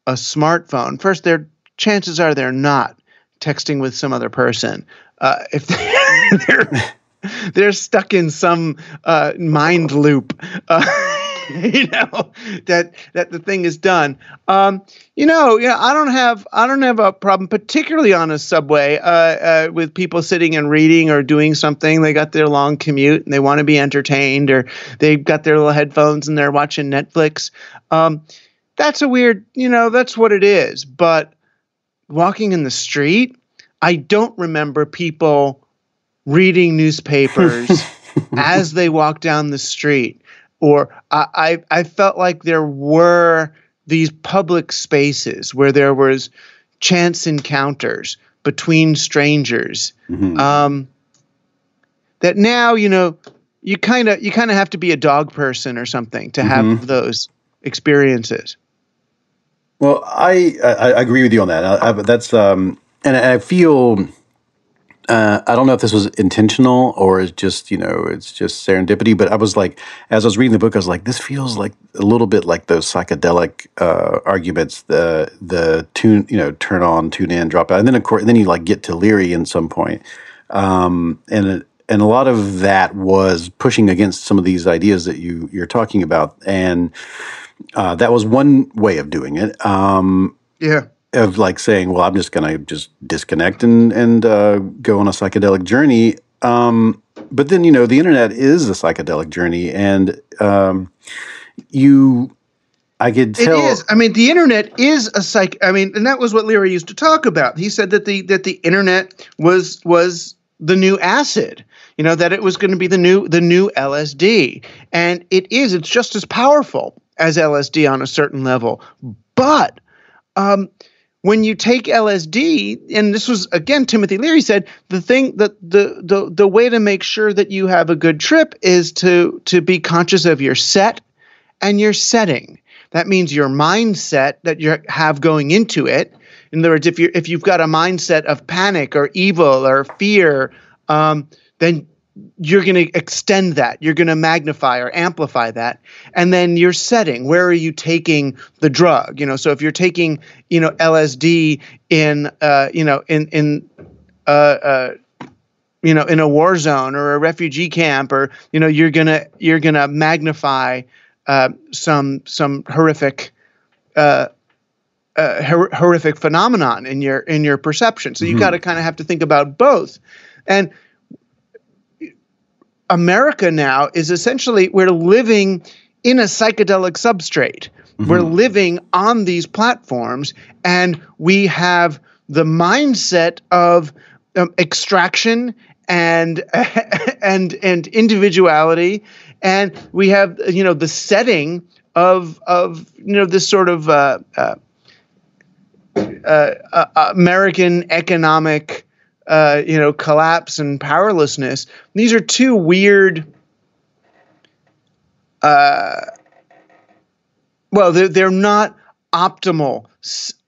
B: a smartphone. First, their chances are they're not texting with some other person. Uh, if they're they're stuck in some uh, mind loop. Uh, you know that that the thing is done. Um, you know, yeah, I don't have I don't have a problem, particularly on a subway, uh, uh, with people sitting and reading or doing something. They got their long commute and they want to be entertained, or they've got their little headphones and they're watching Netflix. Um, that's a weird, you know, that's what it is. But walking in the street, I don't remember people reading newspapers as they walk down the street or I, I I felt like there were these public spaces where there was chance encounters between strangers. Um, that now you know you kind of you kind of have to be a dog person or something to have those experiences.
A: Well, I, I I agree with you on that. I, I, that's um, and I feel uh, I don't know if this was intentional or it's just you know it's just serendipity. But I was like, as I was reading the book, I was like, this feels like a little bit like those psychedelic uh, arguments. The the tune you know turn on, tune in, drop out, and then of course then you like get to Leary in some point, um, and it, and a lot of that was pushing against some of these ideas that you you're talking about, and uh, that was one way of doing it. Um,
B: Yeah.
A: of like saying, "Well, I'm just gonna just disconnect and and uh, go on a psychedelic journey." Um, but then you know, the internet is a psychedelic journey, and um, you, I could tell.
B: is. I mean, the internet is a psych. I mean, and that was what Leary used to talk about. He said that the that the internet was was the new acid. You know that it was going to be the new the new LSD, and it is. It's just as powerful as LSD on a certain level, but um, when you take LSD, and this was again Timothy Leary said the thing that the the the way to make sure that you have a good trip is to to be conscious of your set and your setting. That means your mindset that you have going into it. In other words, if you if you've got a mindset of panic or evil or fear, um, then you're going to extend that you're going to magnify or amplify that and then your setting where are you taking the drug you know so if you're taking you know lsd in uh, you know in in uh, uh, you know in a war zone or a refugee camp or you know you're gonna you're gonna magnify uh, some some horrific uh, uh, hor- horrific phenomenon in your in your perception. So you
A: Mhm.
B: got to kind of have to think about both. And America now is essentially we're living in a psychedelic substrate. We're living on these platforms, and we have the mindset of um, extraction and and and individuality, and we have you know the setting of of you know this sort of uh, uh, uh, uh, American economic uh, you know collapse and powerlessness. These are two weird. Uh, well, they're they're not optimal.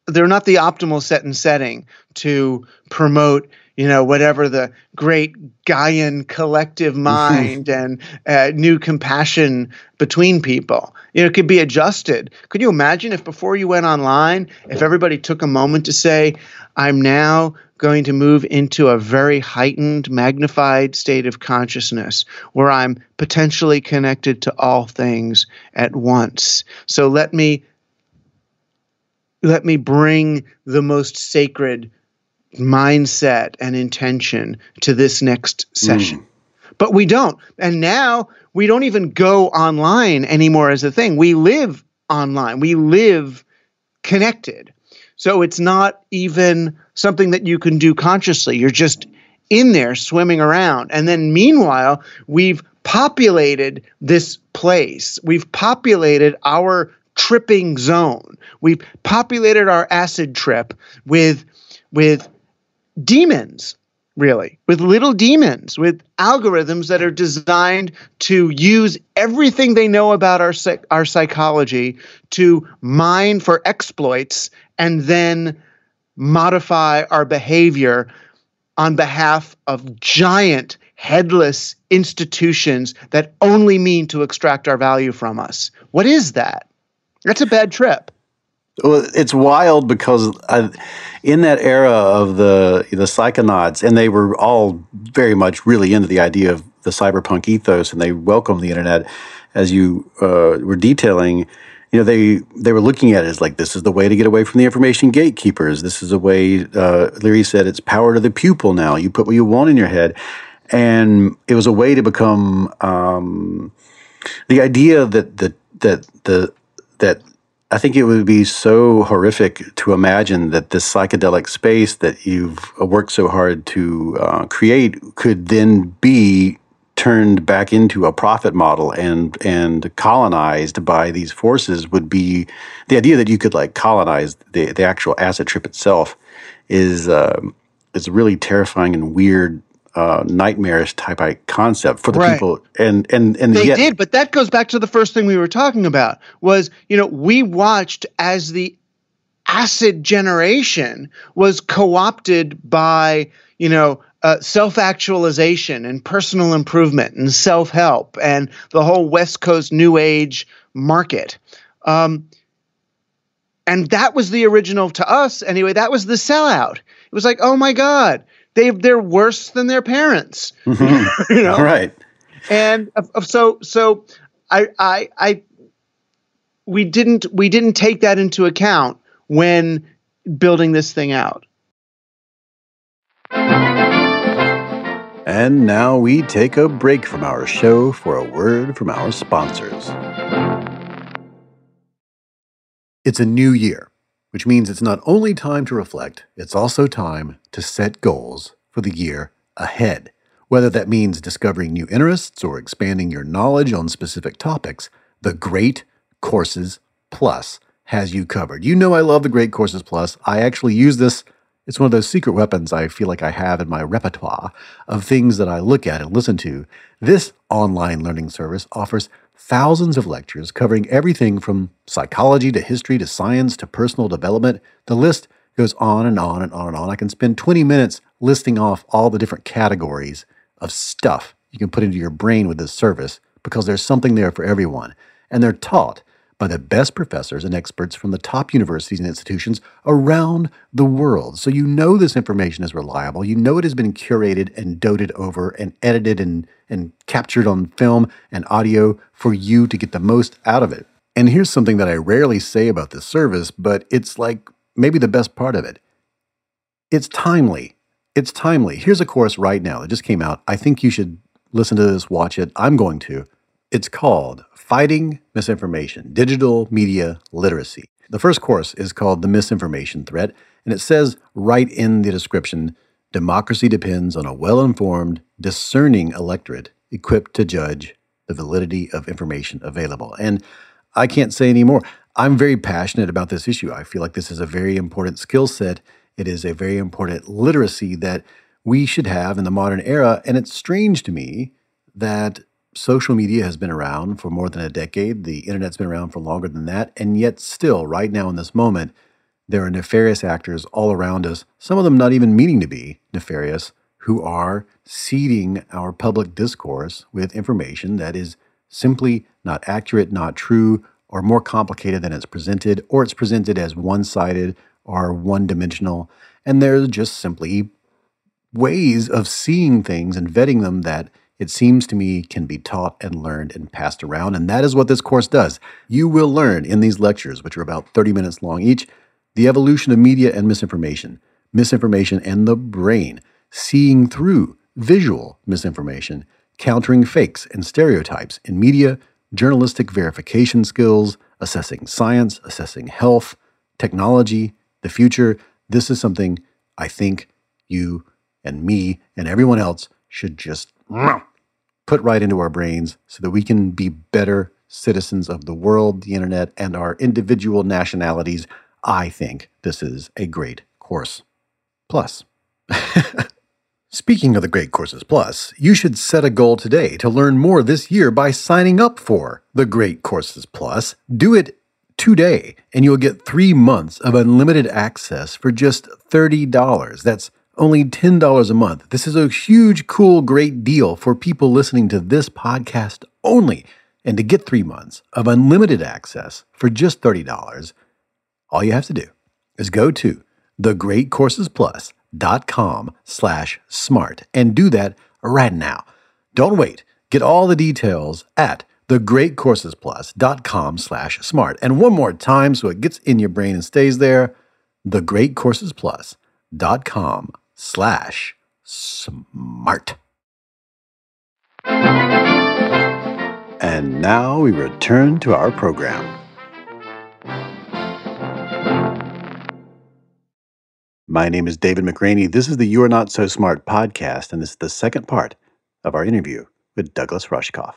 B: They're not the optimal set and setting to promote, you know, whatever the great Gaian collective mind and uh, new compassion between people. You know, it could be adjusted. Could you imagine if before you went online, if everybody took a moment to say, "I'm now going to move into a very heightened, magnified state of consciousness where I'm potentially connected to all things at once. So let me let me bring the most sacred mindset and intention to this next session. But we don't. And now we don't even go online anymore as a thing. We live online. We live connected. So it's not even something that you can do consciously. You're just in there swimming around. And then meanwhile, we've populated this place. We've populated our tripping zone. We've populated our acid trip with with demons really with little demons with algorithms that are designed to use everything they know about our our psychology to mine for exploits and then modify our behavior on behalf of giant headless institutions that only mean to extract our value from us. What is that? That's a bad trip
A: it's wild because I, in that era of the the psychonauts, and they were all very much really into the idea of the cyberpunk ethos, and they welcomed the internet, as you uh, were detailing. You know, they they were looking at it as like this is the way to get away from the information gatekeepers. This is a way. Uh, Leary said it's power to the pupil. Now you put what you want in your head, and it was a way to become um, the idea that that that the that I think it would be so horrific to imagine that this psychedelic space that you've worked so hard to uh, create could then be turned back into a profit model and and colonized by these forces would be the idea that you could like colonize the the actual acid trip itself is um is really terrifying and weird uh, nightmarish type of concept for the
B: Right.
A: people. And and and
B: they
A: yet,
B: did but that goes back to the first thing we were talking about was you know we watched as the acid generation was co-opted by you know uh, self-actualization and personal improvement and self-help and the whole west coast new age market. Um, and that was the original to us anyway. That was the sellout. It was like oh my god they they're worse than their parents
A: Mhm.
B: you know
A: right
B: and of- of- so so I I I we didn't we didn't take that into account when building this thing out.
A: And now we take a break from our show for a word from our sponsors. It's a new year, which means it's not only time to reflect, it's also time to set goals for the year ahead. Whether that means discovering new interests or expanding your knowledge on specific topics, the Great Courses Plus has you covered. You know I love the Great Courses Plus. I actually use this it's one of those secret weapons I feel like I have in my repertoire of things that I look at and listen to. This online learning service offers thousands of lectures covering everything from psychology to history to science to personal development. The list goes on and on and on and on. I can spend 20 minutes listing off all the different categories of stuff you can put into your brain with this service because there's something there for everyone. And they're taught by the best professors and experts from the top universities and institutions around the world. So you know this information is reliable. You know it has been curated and doted over and edited and, and captured on film and audio for you to get the most out of it. And here's something that I rarely say about this service, but it's like maybe the best part of it. It's timely. It's timely. Here's a course right now that just came out. I think you should listen to this, watch it. I'm going to. It's called Fighting Misinformation Digital Media Literacy. The first course is called The Misinformation Threat, and it says right in the description democracy depends on a well informed, discerning electorate equipped to judge the validity of information available. And I can't say any more. I'm very passionate about this issue. I feel like this is a very important skill set. It is a very important literacy that we should have in the modern era. And it's strange to me that social media has been around for more than a decade. The internet's been around for longer than that. And yet, still, right now in this moment, there are nefarious actors all around us, some of them not even meaning to be nefarious, who are seeding our public discourse with information that is simply not accurate, not true, or more complicated than it's presented, or it's presented as one sided or one dimensional. And there's just simply ways of seeing things and vetting them that it seems to me can be taught and learned and passed around. And that is what this course does. You will learn in these lectures, which are about 30 minutes long each, the evolution of media and misinformation, misinformation and the brain, seeing through visual misinformation, countering fakes and stereotypes in media, journalistic verification skills, assessing science, assessing health, technology, the future. This is something I think you and me and everyone else should just put right into our brains so that we can be better citizens of the world, the internet, and our individual nationalities. I think this is a great course. Plus, speaking of the Great Courses Plus, you should set a goal today to learn more this year by signing up for the Great Courses Plus. Do it today, and you'll get three months of unlimited access for just $30. That's only $10 a month. This is a huge, cool, great deal for people listening to this podcast only. And to get three months of unlimited access for just $30, all you have to do is go to thegreatcoursesplus.com slash smart and do that right now. Don't wait. Get all the details at thegreatcoursesplus.com slash smart. And one more time so it gets in your brain and stays there, thegreatcoursesplus.com slash smart. And now we return to our program. My name is David McRaney. This is the You Are Not So Smart podcast, and this is the second part of our interview with Douglas Rushkoff.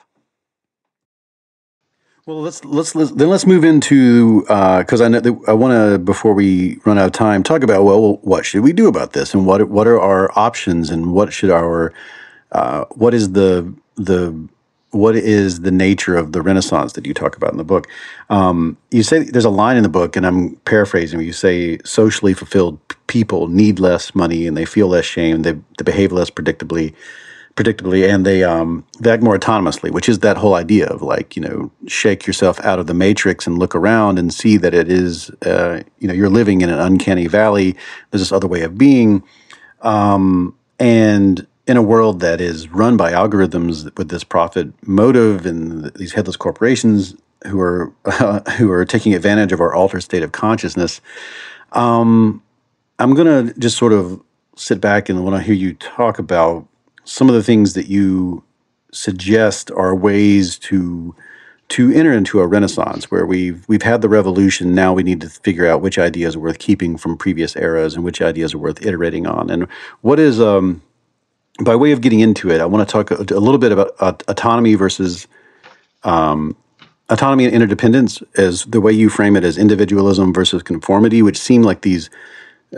A: Well, let's let's, let's then let's move into because uh, I know that I want to before we run out of time talk about well what should we do about this? And what what are our options? And what should our uh, what is the the what is the nature of the renaissance that you talk about in the book? Um, you say there's a line in the book and i'm paraphrasing you say socially fulfilled people need less money and they feel less shame they, they behave less predictably predictably and they um, they act more autonomously, which is that whole idea of like you know shake yourself out of the matrix and look around and see that it is uh, you know you're living in an uncanny valley. There's this other way of being, um, and in a world that is run by algorithms with this profit motive and these headless corporations who are uh, who are taking advantage of our altered state of consciousness. Um, I'm gonna just sort of sit back and want to hear you talk about some of the things that you suggest are ways to to enter into a renaissance where we've we've had the revolution. Now we need to figure out which ideas are worth keeping from previous eras and which ideas are worth iterating on. And what is um, by way of getting into it i want to talk a, a little bit about uh, autonomy versus um, autonomy and interdependence as the way you frame it as individualism versus conformity which seem like these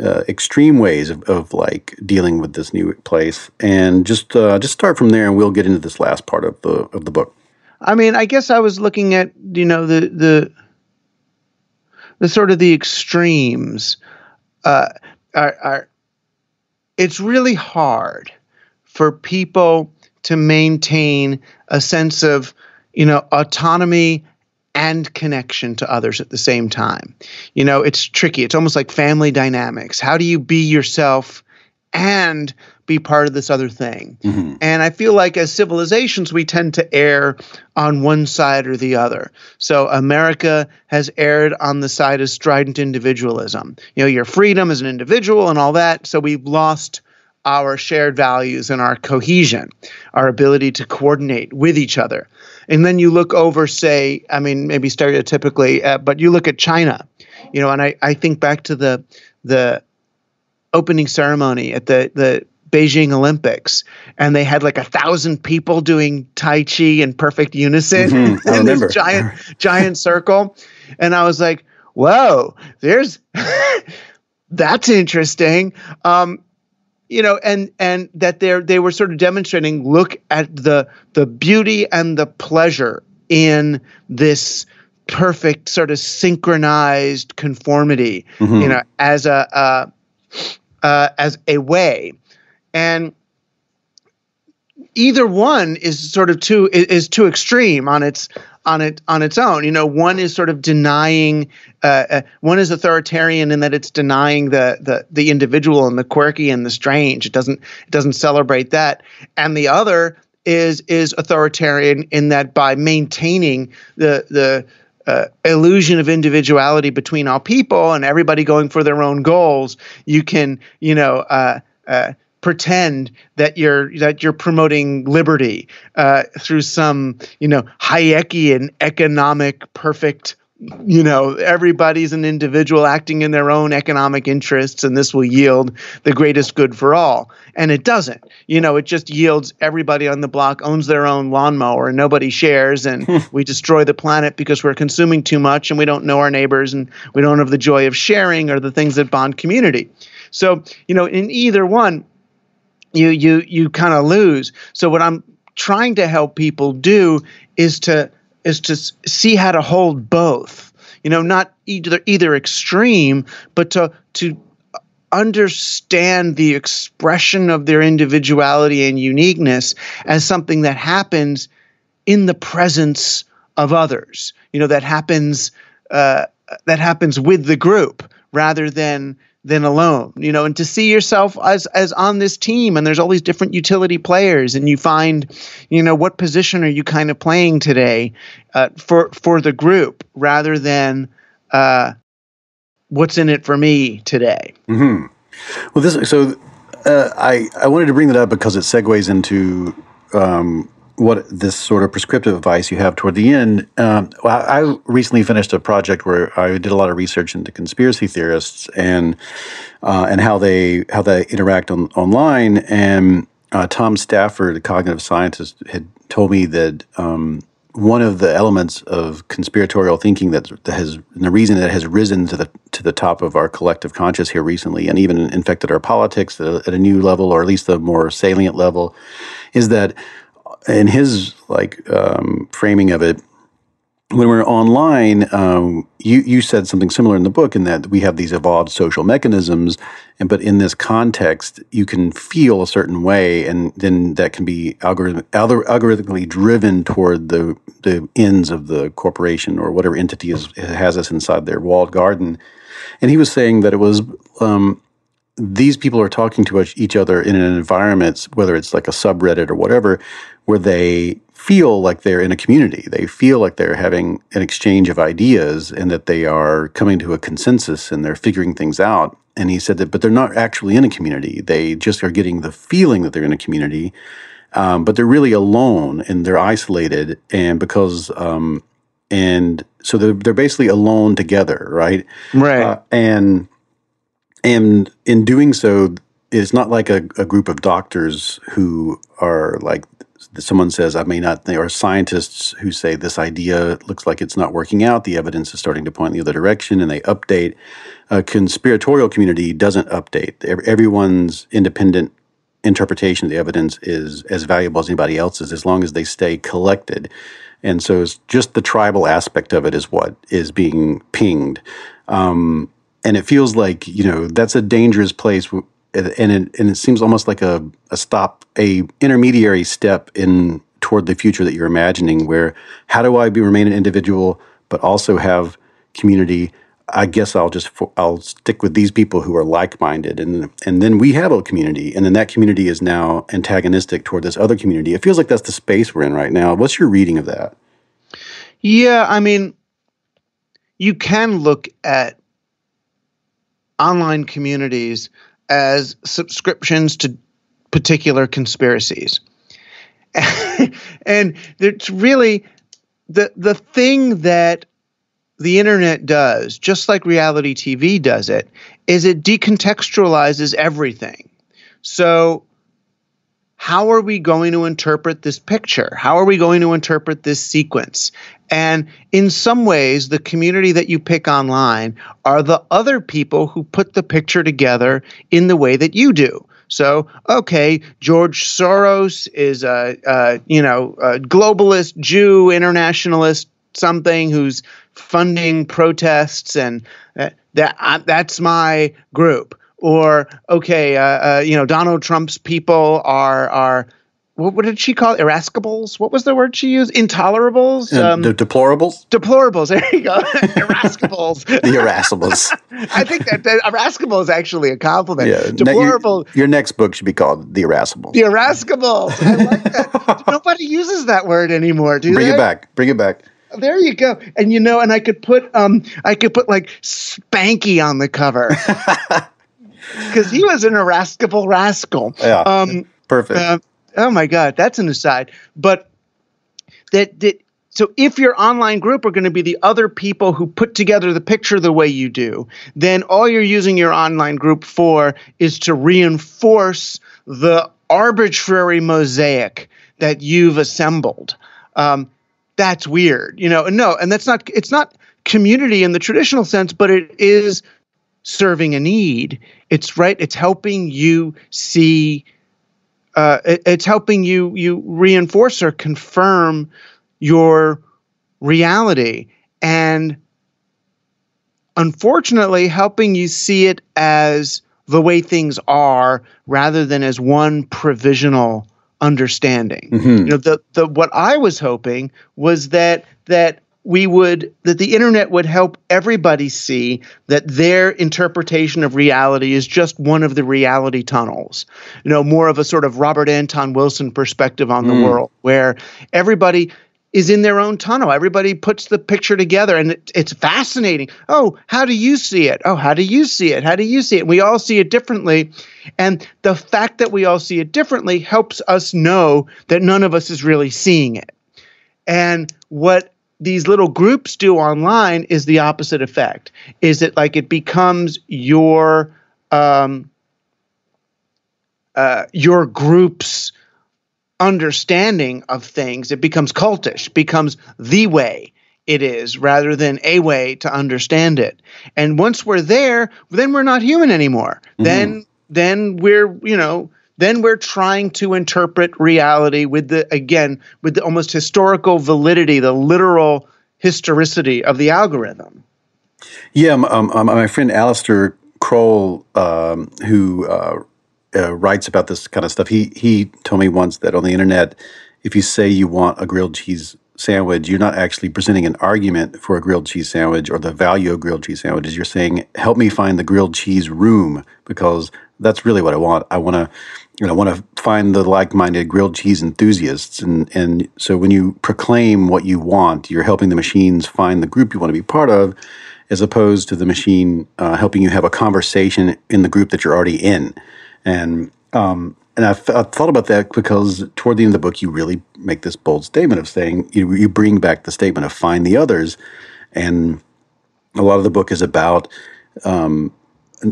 A: uh, extreme ways of, of like dealing with this new place, and just uh, just start from there, and we'll get into this last part of the of the book.
B: I mean, I guess I was looking at you know the the the sort of the extremes. Uh, are, are it's really hard for people to maintain a sense of, you know, autonomy and connection to others at the same time. You know, it's tricky. It's almost like family dynamics. How do you be yourself and be part of this other thing. Mm-hmm. And I feel like as civilizations, we tend to err on one side or the other. So America has erred on the side of strident individualism. You know, your freedom as an individual and all that. So we've lost our shared values and our cohesion, our ability to coordinate with each other. And then you look over, say, I mean, maybe stereotypically, uh, but you look at China, you know, and I, I think back to the the opening ceremony at the the Beijing Olympics, and they had like a thousand people doing Tai Chi in perfect unison
A: mm-hmm.
B: in this giant giant circle, and I was like, "Whoa, there's that's interesting." Um, you know, and and that they they were sort of demonstrating look at the the beauty and the pleasure in this perfect sort of synchronized conformity, mm-hmm. you know, as a uh, uh, as a way, and either one is sort of too is, is too extreme on its on it on its own. You know, one is sort of denying. Uh, uh, one is authoritarian in that it's denying the the the individual and the quirky and the strange. It doesn't it doesn't celebrate that. And the other is is authoritarian in that by maintaining the the uh, illusion of individuality between all people and everybody going for their own goals, you can you know. Uh, uh, pretend that you're that you're promoting liberty uh, through some you know Hayekian economic perfect you know everybody's an individual acting in their own economic interests and this will yield the greatest good for all. And it doesn't. You know it just yields everybody on the block owns their own lawnmower and nobody shares and we destroy the planet because we're consuming too much and we don't know our neighbors and we don't have the joy of sharing or the things that bond community. So you know in either one you you you kind of lose. So what I'm trying to help people do is to is to see how to hold both. You know, not either either extreme, but to to understand the expression of their individuality and uniqueness as something that happens in the presence of others. You know, that happens uh, that happens with the group rather than than alone you know and to see yourself as as on this team and there's all these different utility players and you find you know what position are you kind of playing today uh, for for the group rather than uh, what's in it for me today
A: mm-hmm. well this so uh, i i wanted to bring that up because it segues into um, what this sort of prescriptive advice you have toward the end. Um, well, I recently finished a project where I did a lot of research into conspiracy theorists and uh, and how they how they interact on, online. And uh, Tom Stafford, a cognitive scientist, had told me that um, one of the elements of conspiratorial thinking that, that has the reason that has risen to the to the top of our collective conscious here recently, and even infected our politics at a, at a new level, or at least a more salient level, is that in his like um, framing of it, when we're online, um, you you said something similar in the book in that we have these evolved social mechanisms, and but in this context, you can feel a certain way, and then that can be algorithm, algorithmically driven toward the the ends of the corporation or whatever entity is, has us inside their walled garden. And he was saying that it was um, these people are talking to each other in an environment, whether it's like a subreddit or whatever, where they feel like they're in a community. They feel like they're having an exchange of ideas and that they are coming to a consensus and they're figuring things out. And he said that, but they're not actually in a community. They just are getting the feeling that they're in a community, um, but they're really alone and they're isolated. And because, um, and so they're, they're basically alone together, right?
B: Right. Uh,
A: and and in doing so, it's not like a, a group of doctors who are like someone says, I may not, there are scientists who say this idea looks like it's not working out. The evidence is starting to point in the other direction and they update. A conspiratorial community doesn't update. Everyone's independent interpretation of the evidence is as valuable as anybody else's as long as they stay collected. And so just the tribal aspect of it is what is being pinged. Um, and it feels like you know that's a dangerous place and it, and it seems almost like a, a stop, a intermediary step in toward the future that you're imagining. Where how do I be remain an individual, but also have community? I guess I'll just I'll stick with these people who are like-minded, and and then we have a community, and then that community is now antagonistic toward this other community. It feels like that's the space we're in right now. What's your reading of that?
B: Yeah, I mean, you can look at online communities as subscriptions to particular conspiracies. and it's really the the thing that the internet does, just like reality TV does it, is it decontextualizes everything. So how are we going to interpret this picture? How are we going to interpret this sequence? And in some ways, the community that you pick online are the other people who put the picture together in the way that you do. So, okay, George Soros is a, a you know a globalist Jew internationalist something who's funding protests, and uh, that uh, that's my group or okay, uh, uh, you know, Donald Trump's people are are what, what, did she call it? Irascibles? What was the word she used? Intolerables?
A: Um, de- deplorables?
B: Deplorables. There you go. Irascibles.
A: the irascibles.
B: I think that, that irascible is actually a compliment.
A: Yeah.
B: Deplorable.
A: Your, your, next book should be called The Irascibles.
B: The Irascibles. I like that. Nobody uses that word anymore, do
A: Bring
B: they?
A: it back. Bring it back.
B: There you go. And you know, and I could put um I could put like Spanky on the cover. Because he was an irascible rascal.
A: Yeah. Um, Perfect. Uh,
B: oh my God, that's an aside. But that that so if your online group are going to be the other people who put together the picture the way you do, then all you're using your online group for is to reinforce the arbitrary mosaic that you've assembled. Um, that's weird, you know. No, and that's not. It's not community in the traditional sense, but it is serving a need. It's right. It's helping you see. Uh, it, it's helping you you reinforce or confirm your reality, and unfortunately, helping you see it as the way things are rather than as one provisional understanding. Mm-hmm. You know, the the what I was hoping was that that we would that the internet would help everybody see that their interpretation of reality is just one of the reality tunnels. You know more of a sort of robert anton wilson perspective on the mm. world where everybody is in their own tunnel. Everybody puts the picture together and it, it's fascinating. Oh how do you see it? Oh how do you see it? How do you see it? We all see it differently. And the fact that we all see it differently helps us know that none of us is really seeing it. And what these little groups do online is the opposite effect. Is it like it becomes your um, uh, your group's understanding of things? It becomes cultish, becomes the way it is rather than a way to understand it. And once we're there, then we're not human anymore. Mm-hmm. Then then we're you know then we're trying to interpret reality with the again with the almost historical validity the literal historicity of the algorithm
A: yeah um, um, my friend Aleister Crowell um, who uh, uh, writes about this kind of stuff he he told me once that on the internet if you say you want a grilled cheese sandwich, you're not actually presenting an argument for a grilled cheese sandwich or the value of grilled cheese sandwiches. You're saying, help me find the grilled cheese room because that's really what I want. I want to, you know, want to find the like-minded grilled cheese enthusiasts. And, and so when you proclaim what you want, you're helping the machines find the group you want to be part of as opposed to the machine uh, helping you have a conversation in the group that you're already in. And um, and I, thought about that because toward the end of the book, you really make this bold statement of saying you, you bring back the statement of find the others, and a lot of the book is about um,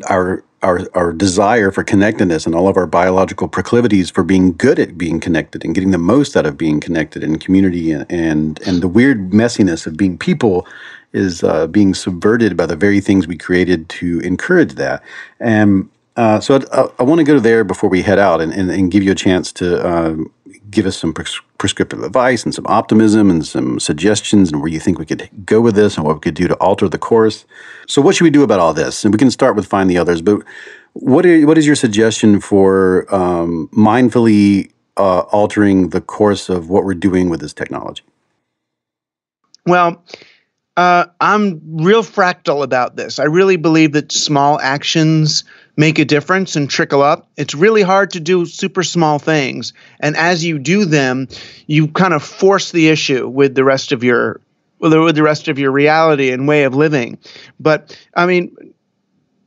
A: our our our desire for connectedness and all of our biological proclivities for being good at being connected and getting the most out of being connected in community and and, and the weird messiness of being people is uh, being subverted by the very things we created to encourage that. And uh, so I, I want to go there before we head out and, and, and give you a chance to uh, give us some pres- prescriptive advice and some optimism and some suggestions and where you think we could go with this and what we could do to alter the course. So what should we do about all this? And we can start with find the others, but What is, what is your suggestion for um, mindfully uh, altering the course of what we're doing with this technology?
B: Well, uh, I'm real fractal about this. I really believe that small actions make a difference and trickle up. It's really hard to do super small things. And as you do them, you kind of force the issue with the rest of your with the rest of your reality and way of living. But I mean,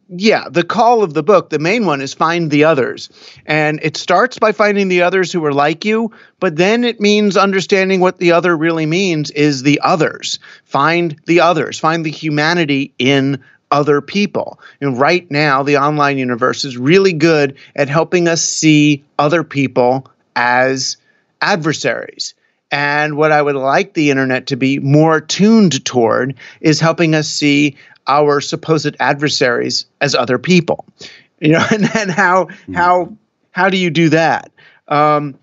B: yeah, the call of the book, the main one is find the others. And it starts by finding the others who are like you, but then it means understanding what the other really means is the others. Find the others, find the humanity in other people. And right now, the online universe is really good at helping us see other people as adversaries. And what I would like the internet to be more tuned toward is helping us see our supposed adversaries as other people. You know, and then how mm. how how do you do that? Um,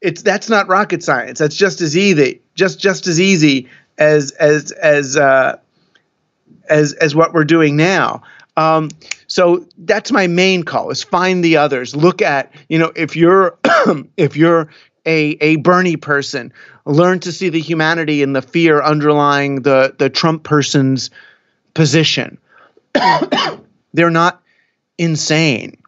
B: it's that's not rocket science. That's just as easy, just just as easy as as as uh, as as what we're doing now. Um, so that's my main call: is find the others. Look at you know if you're if you're a a Bernie person, learn to see the humanity and the fear underlying the the Trump person's position. they're not insane.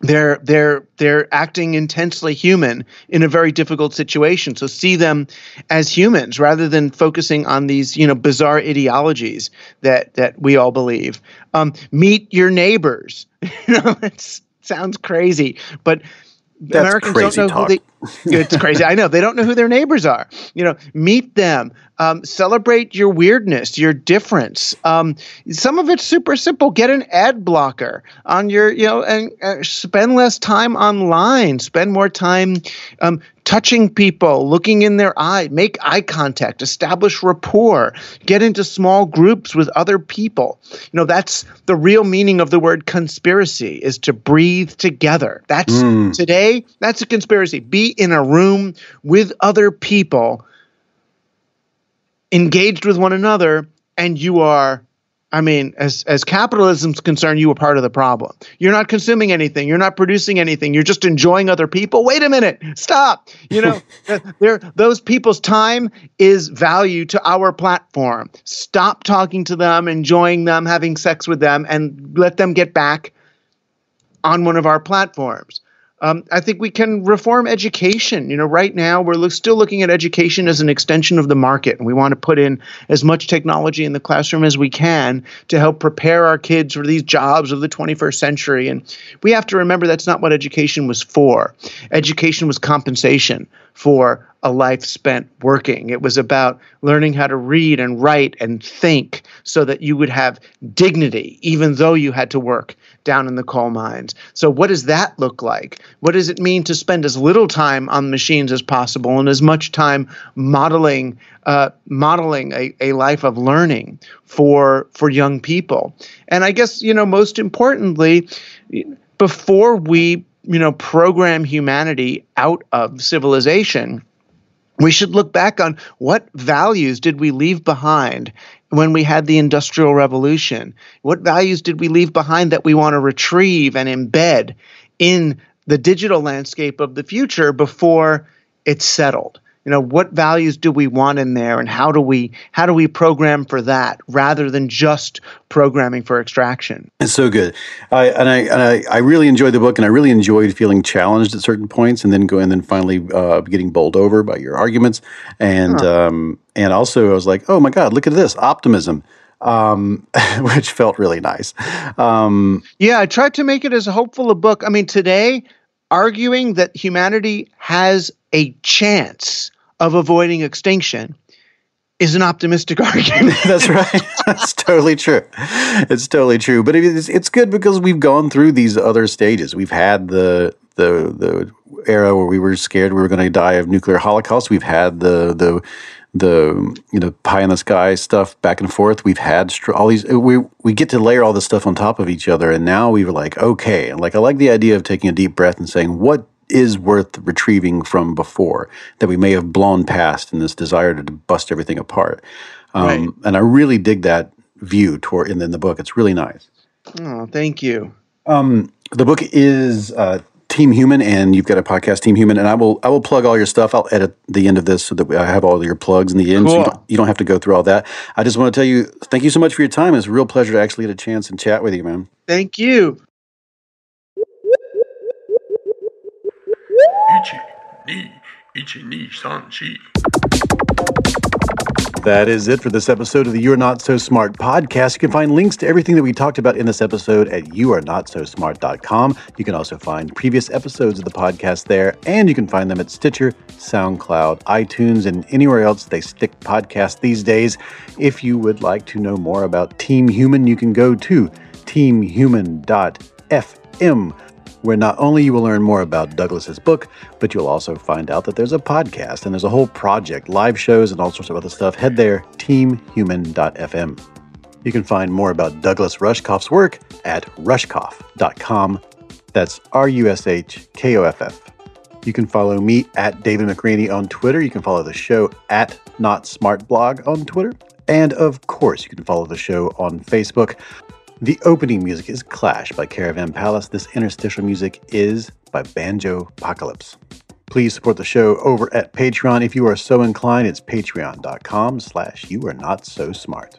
B: They're they're they're acting intensely human in a very difficult situation. So see them as humans rather than focusing on these you know bizarre ideologies that that we all believe. Um, meet your neighbors. you know, it sounds crazy, but
A: that's
B: Americans
A: don't
B: know
A: talk.
B: who they. It's crazy. I know they don't know who their neighbors are. You know, meet them. Um, celebrate your weirdness, your difference. Um, some of it's super simple. Get an ad blocker on your, you know, and uh, spend less time online. Spend more time um, touching people, looking in their eye, make eye contact, establish rapport, get into small groups with other people. You know, that's the real meaning of the word conspiracy is to breathe together. That's mm. today, that's a conspiracy. Be in a room with other people engaged with one another and you are I mean, as as capitalism's concerned, you are part of the problem. You're not consuming anything. You're not producing anything. You're just enjoying other people. Wait a minute. Stop. You know, there those people's time is value to our platform. Stop talking to them, enjoying them, having sex with them, and let them get back on one of our platforms. Um, I think we can reform education. You know, right now we're still looking at education as an extension of the market, and we want to put in as much technology in the classroom as we can to help prepare our kids for these jobs of the 21st century. And we have to remember that's not what education was for. Education was compensation for a life spent working. It was about learning how to read and write and think so that you would have dignity, even though you had to work down in the coal mines. So, what does that look like? What does it mean to spend as little time on machines as possible and as much time modeling uh, modeling a, a life of learning for for young people? And I guess you know most importantly, before we you know program humanity out of civilization we should look back on what values did we leave behind when we had the industrial revolution? What values did we leave behind that we want to retrieve and embed in the digital landscape of the future before it's settled you know what values do we want in there and how do we how do we program for that rather than just programming for extraction
A: it's so good I, and, I, and I, I really enjoyed the book and i really enjoyed feeling challenged at certain points and then go and then finally uh, getting bowled over by your arguments and huh. um, and also i was like oh my god look at this optimism um, which felt really nice. Um,
B: yeah, I tried to make it as hopeful a book. I mean, today, arguing that humanity has a chance of avoiding extinction is an optimistic argument.
A: That's right. That's totally true. It's totally true. But it's it's good because we've gone through these other stages. We've had the the the era where we were scared we were going to die of nuclear holocaust. We've had the the the you know pie in the sky stuff back and forth. We've had str- all these. We we get to layer all this stuff on top of each other, and now we were like, okay, like I like the idea of taking a deep breath and saying, what is worth retrieving from before that we may have blown past in this desire to bust everything apart. Um, right. And I really dig that view toward in, in the book. It's really nice.
B: Oh, thank you.
A: Um, the book is uh, Team Human, and you've got a podcast, Team Human, and I will I will plug all your stuff. I'll edit the end of this so that we, I have all your plugs in the end. Cool. So you don't, you don't have to go through all that. I just want to tell you, thank you so much for your time. It's a real pleasure to actually get a chance and chat with you, man.
B: Thank you.
C: Ichi ni ichi ni san shi.
A: That is it for this episode of the You're Not So Smart podcast. You can find links to everything that we talked about in this episode at youarenotsosmart.com. You can also find previous episodes of the podcast there, and you can find them at Stitcher, SoundCloud, iTunes, and anywhere else they stick podcasts these days. If you would like to know more about Team Human, you can go to teamhuman.fm where not only you will learn more about Douglas's book, but you'll also find out that there's a podcast and there's a whole project, live shows, and all sorts of other stuff. Head there, teamhuman.fm. You can find more about Douglas Rushkoff's work at rushkoff.com. That's R U S H K O F F. You can follow me at David McRaney on Twitter. You can follow the show at Not Smart Blog on Twitter. And of course, you can follow the show on Facebook. The opening music is Clash by Caravan Palace. This interstitial music is by Banjo Apocalypse. Please support the show over at Patreon if you are so inclined. It's patreon.com slash you are not so smart.